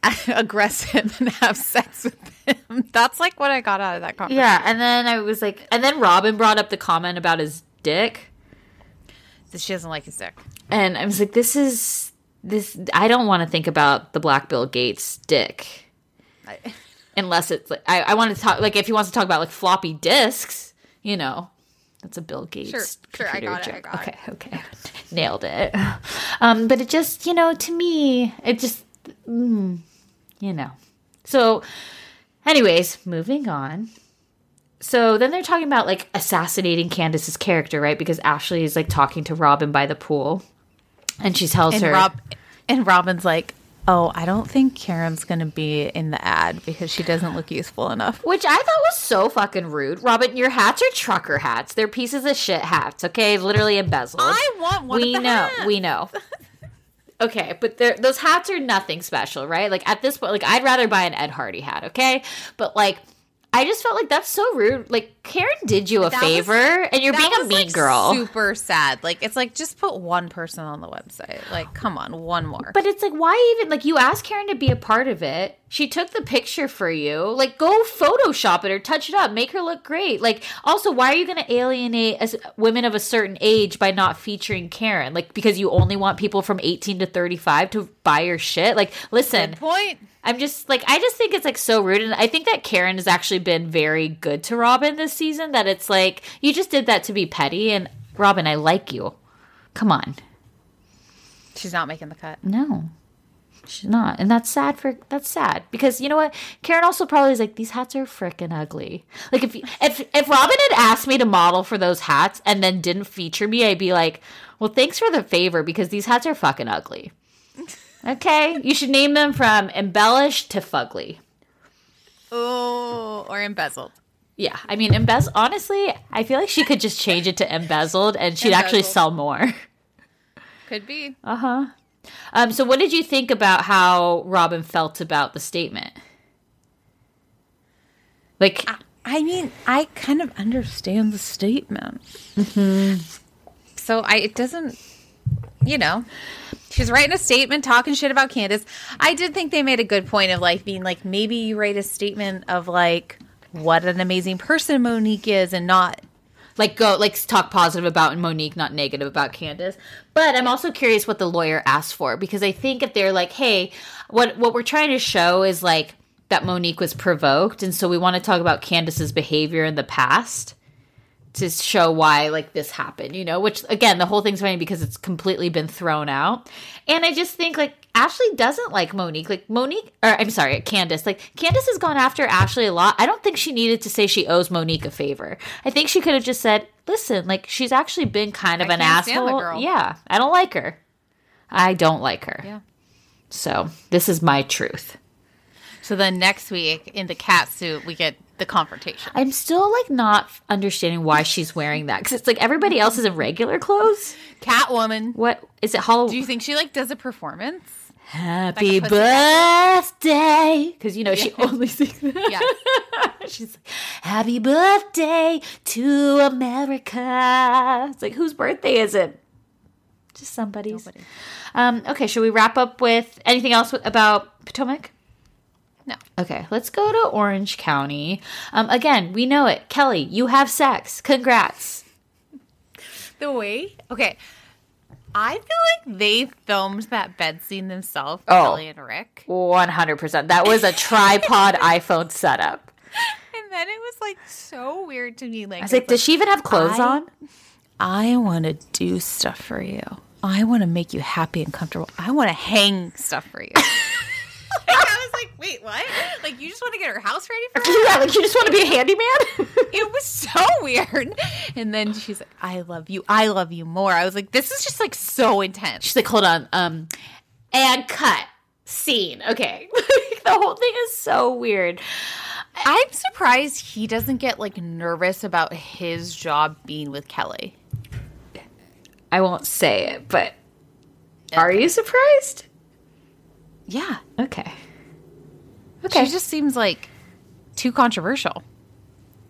aggress him and have sex with him. That's like what I got out of that conversation. yeah and then i was like and then robyn brought up the comment about his dick That She doesn't like his dick. and i was like this is this i don't want to think about the black bill gates dick I, unless it's like I, I want to talk like if he wants to talk about like floppy disks, you know, that's a Bill Gates. Sure, sure, I computer got it, I joke. got okay, okay, nailed it. Um, but it just you know to me it just mm, you know. So, anyways, moving on. So then they're talking about like assassinating Candiace's character, right? Because Ashley is like talking to Robyn by the pool, and she tells and her, Rob and Robyn's like, "Oh, I don't think Karen's going to be in the ad because she doesn't look useful enough." Which I thought was so fucking rude. Robyn, your hats are trucker hats. They're pieces of shit hats, okay? Literally embezzled. I want one We know, hats. we know. Okay, but those hats are nothing special, right? Like at this point, like I'd rather buy an Ed Hardy hat, okay? But like, I just felt like that's so rude. Like Karen did you a That was- favor, and you're being a mean like, girl. Super sad. Like it's like just put one person on the website. Like, come on, one more. But it's like, why even like you asked Karen to be a part of it? She took the picture for you. Like, go Photoshop it or touch it up, make her look great. Like, also, why are you going to alienate as women of a certain age by not featuring Karen? Like, because you only want people from eighteen to thirty-five to buy your shit. Like, listen, Good point. I'm just like, I just think it's like so rude, and I think that Karen has actually been very good to Robyn this season. That it's like you just did that to be petty, and Robyn, I like you. Come on. She's not making the cut. No, she's not, and that's sad for that's sad because you know what? Karen also probably is like these hats are freaking ugly. Like if if if Robyn had asked me to model for those hats and then didn't feature me, I'd be like, well, thanks for the favor because these hats are fucking ugly. Okay, you should name them from embellished to fugly. Oh, or embezzled. Yeah, I mean, embez. Honestly, I feel like she could just change it to embezzled, and she'd actually sell more. Could be. Uh-huh. Um, so what did you think about how Robyn felt about the statement? Like, I mean, I kind of understand the statement. Mm-hmm. So I it doesn't, you know, she's writing a statement talking shit about Candiace. I did think they made a good point of like being like maybe you write a statement of like what an amazing person Monique is and not like go like talk positive about Monique, not negative about Candiace. But I'm also curious what the lawyer asked for because I think if they're like, hey, what what we're trying to show is like that Monique was provoked, and so we want to talk about Candiace's behavior in the past to show why like this happened, you know, which again, the whole thing's funny because it's completely been thrown out. And I just think like Ashley doesn't like Monique. Like Monique or I'm sorry, Candiace. Like Candiace has gone after Ashley a lot. I don't think she needed to say she owes Monique a favor. I think she could have just said, "Listen, like she's actually been kind of I an can't stand the asshole." Yeah, I don't like her. I don't like her. Yeah. So, this is my truth. So then next week in the cat suit we get the confrontation. I'm still like not understanding why she's wearing that cuz it's like everybody else is in regular clothes. Catwoman. What is it Halloween? Do you think she like does a performance? Happy Like a birthday. Because, you know, she only sings that. Yeah. She's like, Happy birthday to America. It's like, whose birthday is it? Just somebody's. Um, okay, should we wrap up with anything else about Potomac? No. Okay, let's go to Orange County. Um, again, we know it. Kelly, you have sex. Congrats. The way? Okay. I feel like they filmed that bed scene themselves, Oh. Kelly and Rick. 100%. That was a tripod iPhone setup. And then it was like so weird to me. Like, I was like, does she even have clothes I- on? I want to do stuff for you. I want to make you happy and comfortable. I want to hang stuff for you. like, I was like, wait, what? Like, you just want to get her house ready for her? Yeah, like you just want to be a handyman? It was so weird. And then she's like, I love you. I love you more. I was like, this is just like so intense. She's like, hold on. Um, and cut. scene. Okay. the whole thing is so weird. I'm surprised he doesn't get like nervous about his job being with Kelly. I won't say it, but are you surprised? Yeah. Okay. Okay. She just seems like too controversial.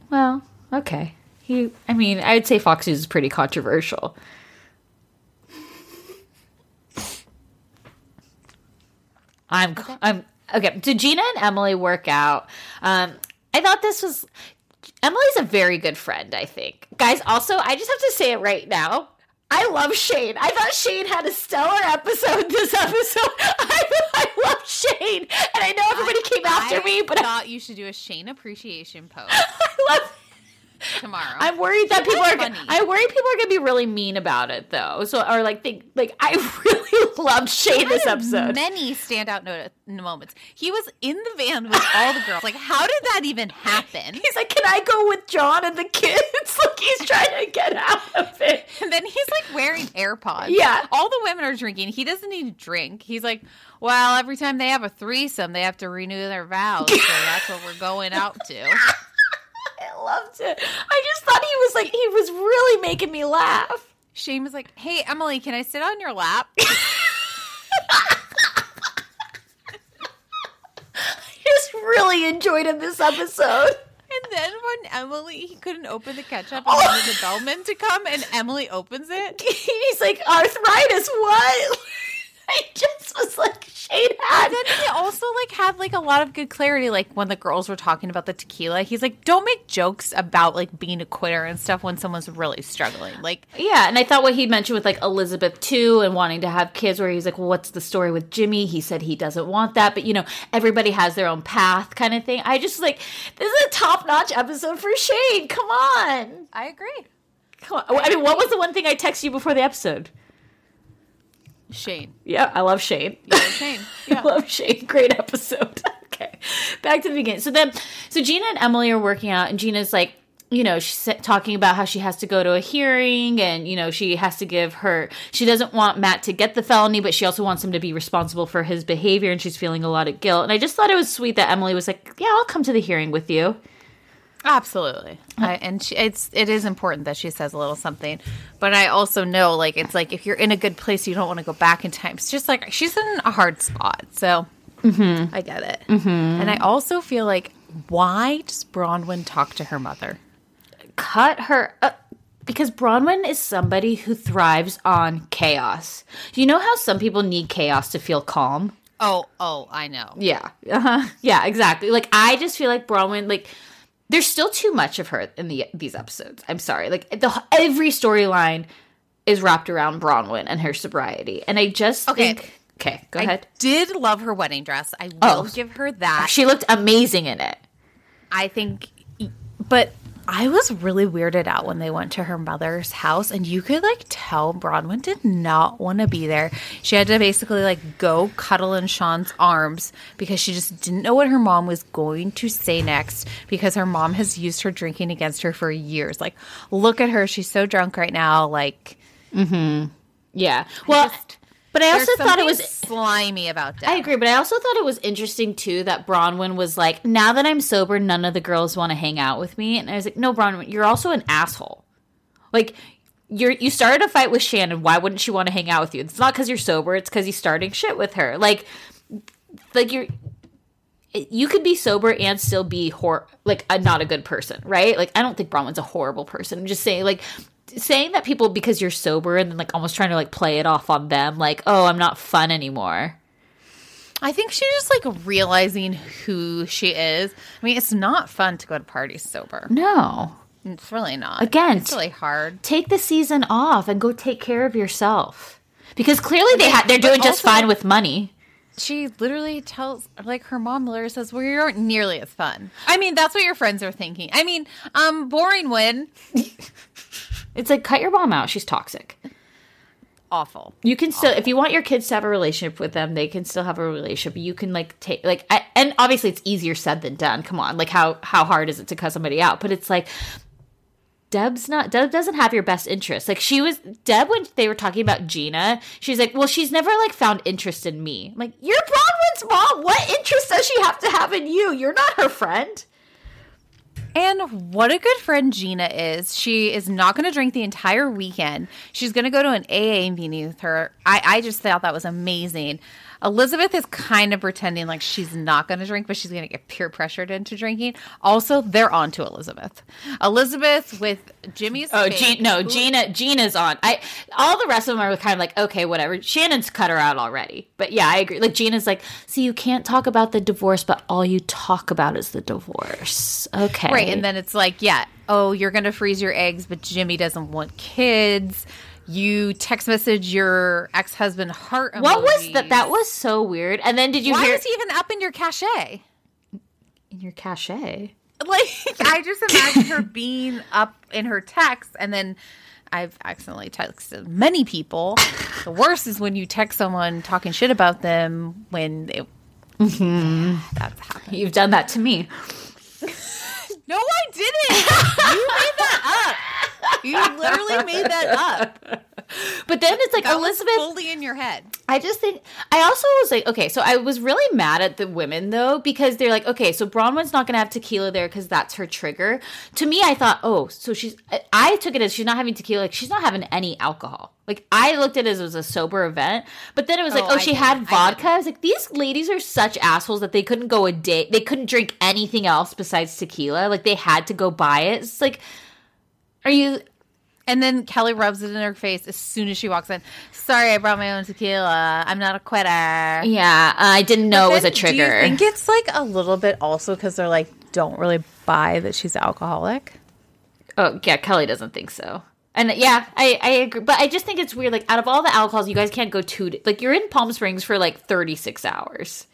Well, okay. He I mean, I'd say Fox News is pretty controversial. I'm I'm okay. Did Gina and Emily work out? Um, I thought this was Emily's a very good friend. I think, guys. Also, I just have to say it right now. I love Shane. I thought Shane had a stellar episode this episode. I, I love Shane, and I know everybody came after I me, but I, thought you should do a Shane appreciation post I love. tomorrow. I'm worried that people are. funny. I worry people are gonna be really mean about it though. So or like think like I really loved Shane this episode. Many standout no- moments. He was in the van with all the girls. Like, how did that even happen? He's like, "Can I go with John and the kids?" like he's trying to get out of it. And then he's like wearing AirPods. Yeah. All the women are drinking. He doesn't need to drink. He's like, well, every time they have a threesome, they have to renew their vows. So that's what we're going out to. I loved it. I just thought he was like he was really making me laugh. Shane was like, hey, Emily, can I sit on your lap? I just really enjoyed him this episode. And then when Emily, he couldn't open the ketchup and wanted the bellman to come, and Emily opens it. He's like arthritis. What? I just was like Shane had. And then he also like had like a lot of good clarity. Like when the girls were talking about the tequila, he's like, "Don't make jokes about like being a quitter and stuff when someone's really struggling." Like, Yeah, and I thought what he mentioned with like Elizabeth too and wanting to have kids where he's like, well, what's the story with Jimmy? He said he doesn't want that, but you know, everybody has their own path kind of thing. I just like this is a top notch episode for Shane. Come on. I agree. Come on. I mean, what was the one thing I texted you before the episode? Shane, Yeah, I love Shane. yeah, Shane, I love Shane. Great episode. okay. Back to the beginning. So then, so Gina and Emily are working out, and Gina's like, you know, she's talking about how she has to go to a hearing and, you know, she has to give her, she doesn't want Matt to get the felony, but she also wants him to be responsible for his behavior, and she's feeling a lot of guilt. And I just thought it was sweet that Emily was like, yeah, I'll come to the hearing with you. Absolutely. I, and she, it's it is important that she says a little something, but I also know like it's like if you're in a good place, you don't want to go back in time. It's just like she's in a hard spot, so I get it. Mm-hmm. And I also feel like why does Braunwyn talk to her mother? cut her uh, because Braunwyn is somebody who thrives on chaos. You know how some people need chaos to feel calm? Oh, oh, I know. Yeah. Uh-huh. Yeah, exactly. Like I just feel like Braunwyn like there's still too much of her in the these episodes. I'm sorry. Like the every storyline is wrapped around Braunwyn and her sobriety. And I just Okay. think Okay, go I ahead. did love her wedding dress. I will Oh. give her that. She looked amazing in it. I think, but I was really weirded out when they went to her mother's house, and you could like tell Braunwyn did not want to be there. She had to basically like go cuddle in Sean's arms because she just didn't know what her mom was going to say next because her mom has used her drinking against her for years. Like, look at her; she's so drunk right now. Like, mm hmm. Yeah. Well, just- but I also thought it was slimy about that. I agree, but I also thought it was interesting too that Braunwyn was like, "Now that I'm sober, none of the girls want to hang out with me." And I was like, "No, Braunwyn, you're also an asshole. Like, you're you started a fight with Shannon. Why wouldn't she want to hang out with you? It's not because you're sober. It's because you're starting shit with her. Like, like you're." You could be sober and still be hor- like a, not a good person, right? Like I don't think Braunwyn's a horrible person. I'm just saying, like saying that people because you're sober and then like almost trying to like play it off on them, like oh I'm not fun anymore. I think she's just like realizing who she is. I mean, it's not fun to go to parties sober. No. It's really not. Again, it's really hard. Take the season off and go take care of yourself. Because clearly they ha- they're doing just fine with money. She literally tells, like, her mom literally says, "Well, you aren't nearly as fun." I mean, that's what your friends are thinking. I mean, um, boring win, It's like cut your mom out. She's toxic. awful. You can still, if you want your kids to have a relationship with them, they can still have a relationship. You can like take like, I, and obviously it's easier said than done. Come on, like how how hard is it to cut somebody out? But it's like Deb's not Deb doesn't have your best interest. Like she was Deb when they were talking about Gina, she's like, Well, she's never like found interest in me. I'm like, You're Braunwyn's mom. What interest does she have to have in you? You're not her friend. And what a good friend Gina is. She is not going to drink the entire weekend. She's going to go to an AA meeting with her. I, I just thought that was amazing. Elizabeth is kind of pretending like she's not going to drink, but she's going to get peer pressured into drinking. Also, they're on to Elizabeth. Elizabeth with Jimmy's. Oh, Gina, no, Gina. Gina's on. I all the rest of them are kind of like, okay, whatever. Shannon's cut her out already, but yeah, I agree. Like Gina's like, see, you can't talk about the divorce, but all you talk about is the divorce. Okay, Right. And then it's like, yeah, oh, you're going to freeze your eggs, but Jimmy doesn't want kids. You text message your ex husband heart. what was that? That was so weird. And then did you Why hear was he even up in your cachet? in your cachet? Like, I just imagine her being up in her text, and then I've accidentally texted many people. the worst is when you text someone talking shit about them when they. Mm-hmm. That's happened. You've done that to me. No, I didn't. you made that up. You literally made that up. But then it's like That was Elizabeth. fully in your head. I just think I also was like, okay, so I was really mad at the women though because they're like, okay, so Braunwyn's not gonna have tequila there because that's her trigger. To me, I thought, oh, so she's. I- I took it as she's not having tequila, like she's not having any alcohol. Like I looked at it as it was a sober event, but then it was like, Oh, oh, I she didn't. had I vodka. I, was like, these ladies are such assholes that they couldn't go a day, they couldn't drink anything else besides tequila. Like they had to go buy it. It's like, are you? And then Kelly rubs it in her face as soon as she walks in. Sorry, I brought my own tequila. I'm not a quitter. Yeah, I didn't know it was a trigger. Do you think it's like a little bit also because they're like don't really buy that she's alcoholic? Oh yeah, Kelly doesn't think so. And yeah, I, I agree. But I just think it's weird. Like out of all the alcohols, you guys can't go two. Like you're in Palm Springs for like 36 hours.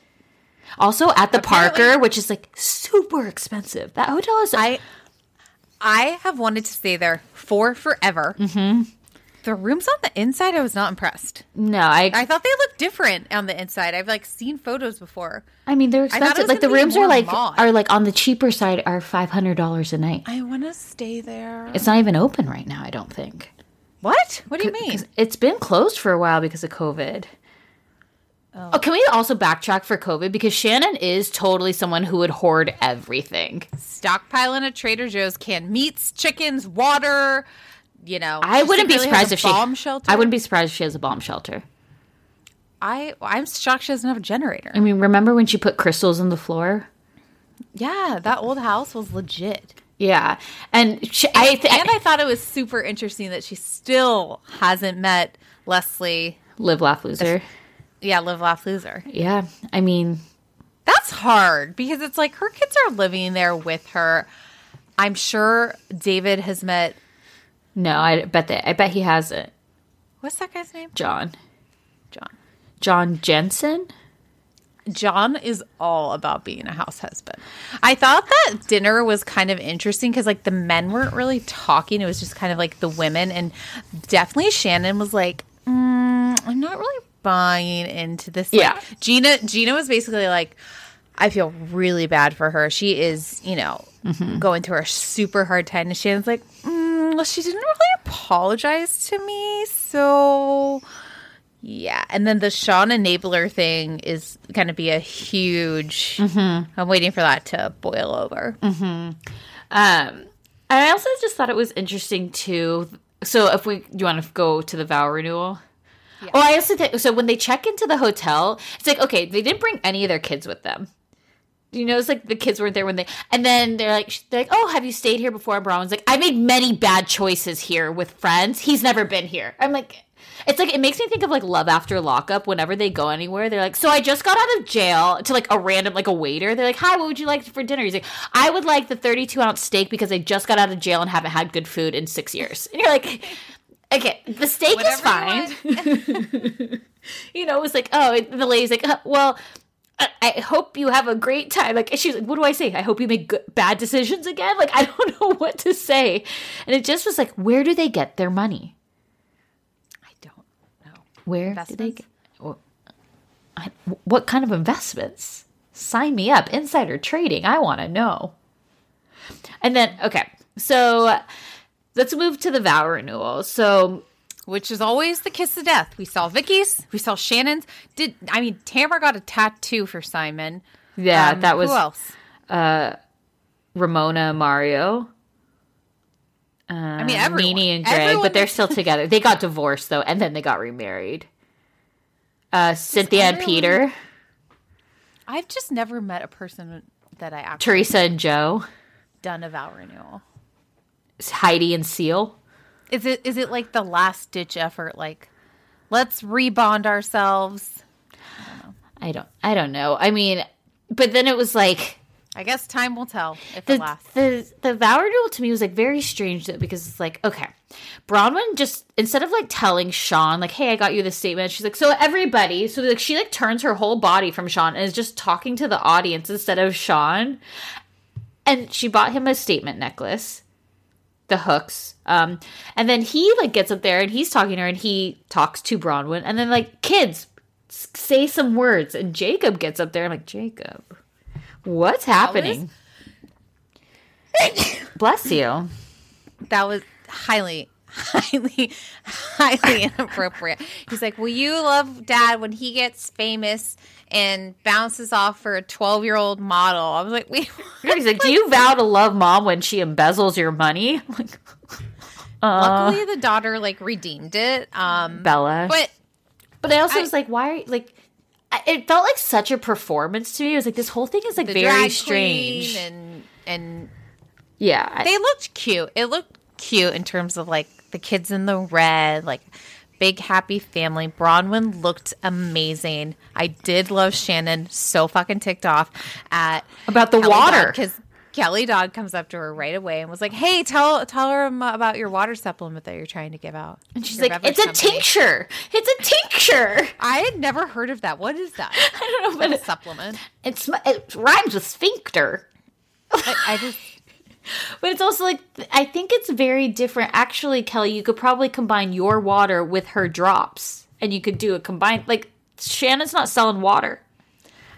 Also at the Apparently- Parker, which is like super expensive. That hotel is. I I have wanted to stay there for forever. Mm-hmm. The rooms on the inside, I was not impressed. no, I. I thought they looked different on the inside. I've like seen photos before. I mean, they're expensive. Like the rooms are like mod. are like on the cheaper side are five hundred dollars a night. I want to stay there. It's not even open right now. I don't think. What? What do you mean? It's been closed for a while because of COVID. Oh. can we also backtrack for COVID? Because Shannon is totally someone who would hoard everything. Stockpiling at Trader Joe's canned meats, chickens, water. You know, I wouldn't be has surprised if she. bomb shelter. I wouldn't be surprised if she has a bomb shelter. I I'm shocked she doesn't have a generator. I mean, remember when she put crystals in the floor? Yeah, that old house was legit. Yeah, and she, I th- And I thought it was super interesting that she still hasn't met Leslie. live, laugh, loser. Yeah, live, laugh, loser. Yeah, I mean, That's hard because it's like her kids are living there with her. I'm sure David has met. no, I bet that I bet he has it. What's that guy's name? John, John. John Janssen. John is all about being a house husband. I thought that dinner was kind of interesting because like the men weren't really talking. It was just kind of like the women, and definitely Shannon was like, mm, "I'm not really buying into this." Like, Yeah. Gina. Gina was basically like, "I feel really bad for her. She is, you know, going through a super hard time." And Shannon's like, mm, "Well, she didn't really apologize to me, so." Yeah, and then the Sean enabler thing is going to be a huge. I'm waiting for that to boil over. Um, I also just thought it was interesting too. So if we, you want to go to the vow renewal? Oh, I also think so. When they check into the hotel, it's like okay, they didn't bring any of their kids with them. You know, it's like the kids weren't there when they, and then they're like, they're like, oh, have you stayed here before? And Braun's like, I made many bad choices here with friends. He's never been here. I'm like, it's like it makes me think of like Love After Lockup. Whenever they go anywhere, they're like, so I just got out of jail to like a random like a waiter. They're like, hi, what would you like for dinner? He's like, I would like the 32 ounce steak because I just got out of jail and haven't had good food in six years. And you're like, okay, the steak is Whatever you fine. you know, it was like, oh, the lady's like, uh, well, I, I hope you have a great time. Like, she's like, what do I say? I hope you make good, bad decisions again. Like, I don't know what to say. And it just was like, where do they get their money? I don't know. Where do they get? Well, I, what kind of investments? Sign me up. Insider trading. I want to know. And then, okay, so let's move to the vow renewal. So which is always the kiss of death. We saw Vicki's, we saw Shannon's. Did I mean Tamara got a tattoo for Simon? yeah, Um, that was who else? Ramona Mario. I mean, everyone. Nene and Greg, Everyone but they're still together. They got divorced though, and then they got remarried. Uh, Cynthia and Peter, I've just never met a person that I actually Teresa and Joe, done a vow renewal. Heidi and Seal. Is it is it like the last ditch effort? Like, let's rebond ourselves. I don't, I don't know. I mean, but then it was like I guess time will tell if it the lasts. the the vow renewal to me was like very strange though because it's like okay, Braunwyn just instead of like telling Sean like hey I got you this statement she's like so everybody so like she like turns her whole body from Sean and is just talking to the audience instead of Sean, and she bought him a statement necklace, the hooks, um, and then he like gets up there and he's talking to her and he talks to Braunwyn and then like kids say some words and Jacob gets up there and I'm like Jacob, what's happening? Bless you. that was highly highly highly inappropriate he's like will you love dad when he gets famous and bounces off for a 12 year old model i was like wait He's like, "Do you vow to love mom when she embezzles your money?" I'm like, luckily the daughter like redeemed it um Bella. but But I also I- was like, "Why?" Are you, like, it felt like such a performance to me. It was like this whole thing is like very strange. and and yeah, I- they looked cute it looked cute in terms of like the kids in the red like big happy family braunwyn looked amazing i did love shannon so fucking ticked off at About the water. because kelly dodd comes up to her right away and was like hey tell tell her about your water supplement that you're trying to give out and she's Your like, "It's a tincture. It's a tincture." i had never heard of that what is that I don't know, but a supplement it's it rhymes with sphincter. I, I just But it's also like I think it's very different. Actually, Kelly, you could probably combine your water with her drops, and you could do a combined. Like Shannon's not selling water.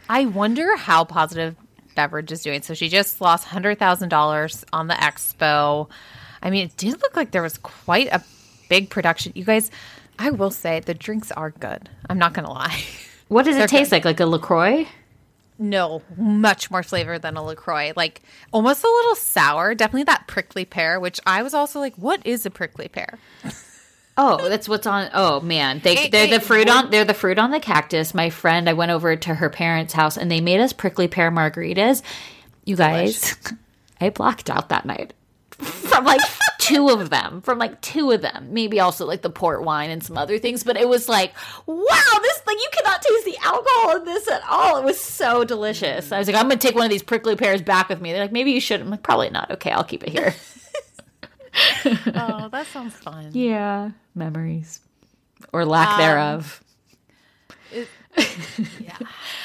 I wonder how Positive Beverage is doing. So she just lost hundred thousand dollars on the expo. I mean, it did look like there was quite a big production. You guys, I will say the drinks are good. I'm not gonna lie. What does They're it taste like? Like a Lacroix? No, much more flavor than a Lacroix. Like almost a little sour. Definitely that prickly pear, which I was also like, what is a prickly pear? Oh, that's what's on. Oh man, they It- they're the fruit on. They're the fruit on the cactus. My friend, I went over to her parents' house and they made us prickly pear margaritas. You guys, I blacked out that night from like two of them, from like two of them, maybe also like the port wine and some other things. But it was like, wow, this like you cannot taste the alcohol in this at all. It was so delicious. I was like, I'm gonna take one of these prickly pears back with me. They're like, maybe you should. I'm like, probably not. Okay, I'll keep it here. Oh, that sounds fun. Yeah, memories or lack um, thereof. Yeah.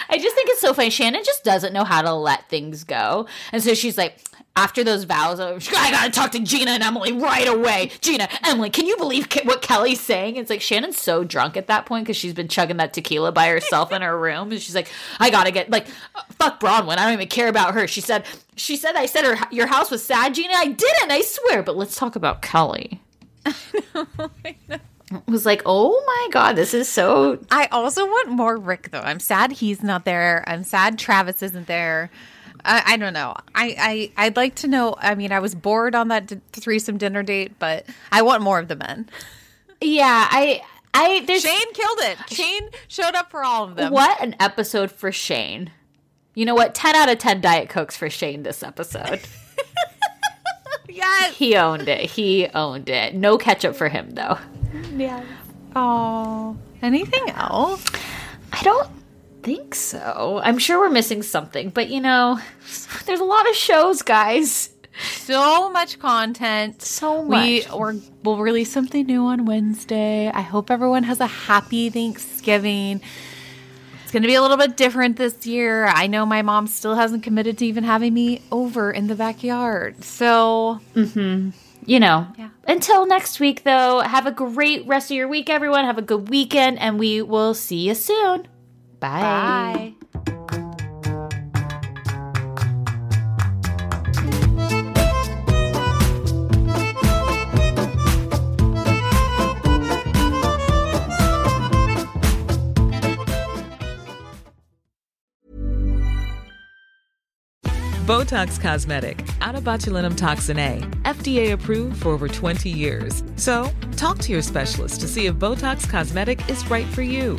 I just think it's so funny. Shannon just doesn't know how to let things go, and so she's like, after those vows, of, I gotta talk to Gina and Emily right away. Gina, Emily, can you believe Ke- what Kelly's saying? It's like Shannon's so drunk at that point because she's been chugging that tequila by herself in her room, and she's like, I gotta get like, uh, fuck Braunwyn. I don't even care about her. She said, she said, I said her your house was sad, Gina. I didn't. I swear. But let's talk about Kelly. It was like, oh my god, this is so I also want more Rick though. I'm sad he's not there. I'm sad Travis isn't there. I, I don't know. I, I I'd like to know. I mean, I was bored on that d- threesome dinner date, but I want more of the men. Yeah, I I there's Shane killed it. Shane showed up for all of them. what an episode for Shane. You know what? 10 out of 10 Diet Cokes for Shane this episode. Yes. he owned it. He owned it. No ketchup for him though. Yeah. Oh. Anything else? I don't think so. I'm sure we're missing something, but you know, there's a lot of shows, guys. So much content. So We much. or we'll release something new on Wednesday. I hope everyone has a happy Thanksgiving. It's going to be a little bit different this year. I know my mom still hasn't committed to even having me over in the backyard. So, mm-hmm. You know. Yeah. Until next week though, have a great rest of your week everyone. Have a good weekend and we will see you soon. Bye. Bye. Botox Cosmetic, onabotulinumtoxinA, FDA approved for over 20 years. So, talk to your specialist to see if Botox Cosmetic is right for you.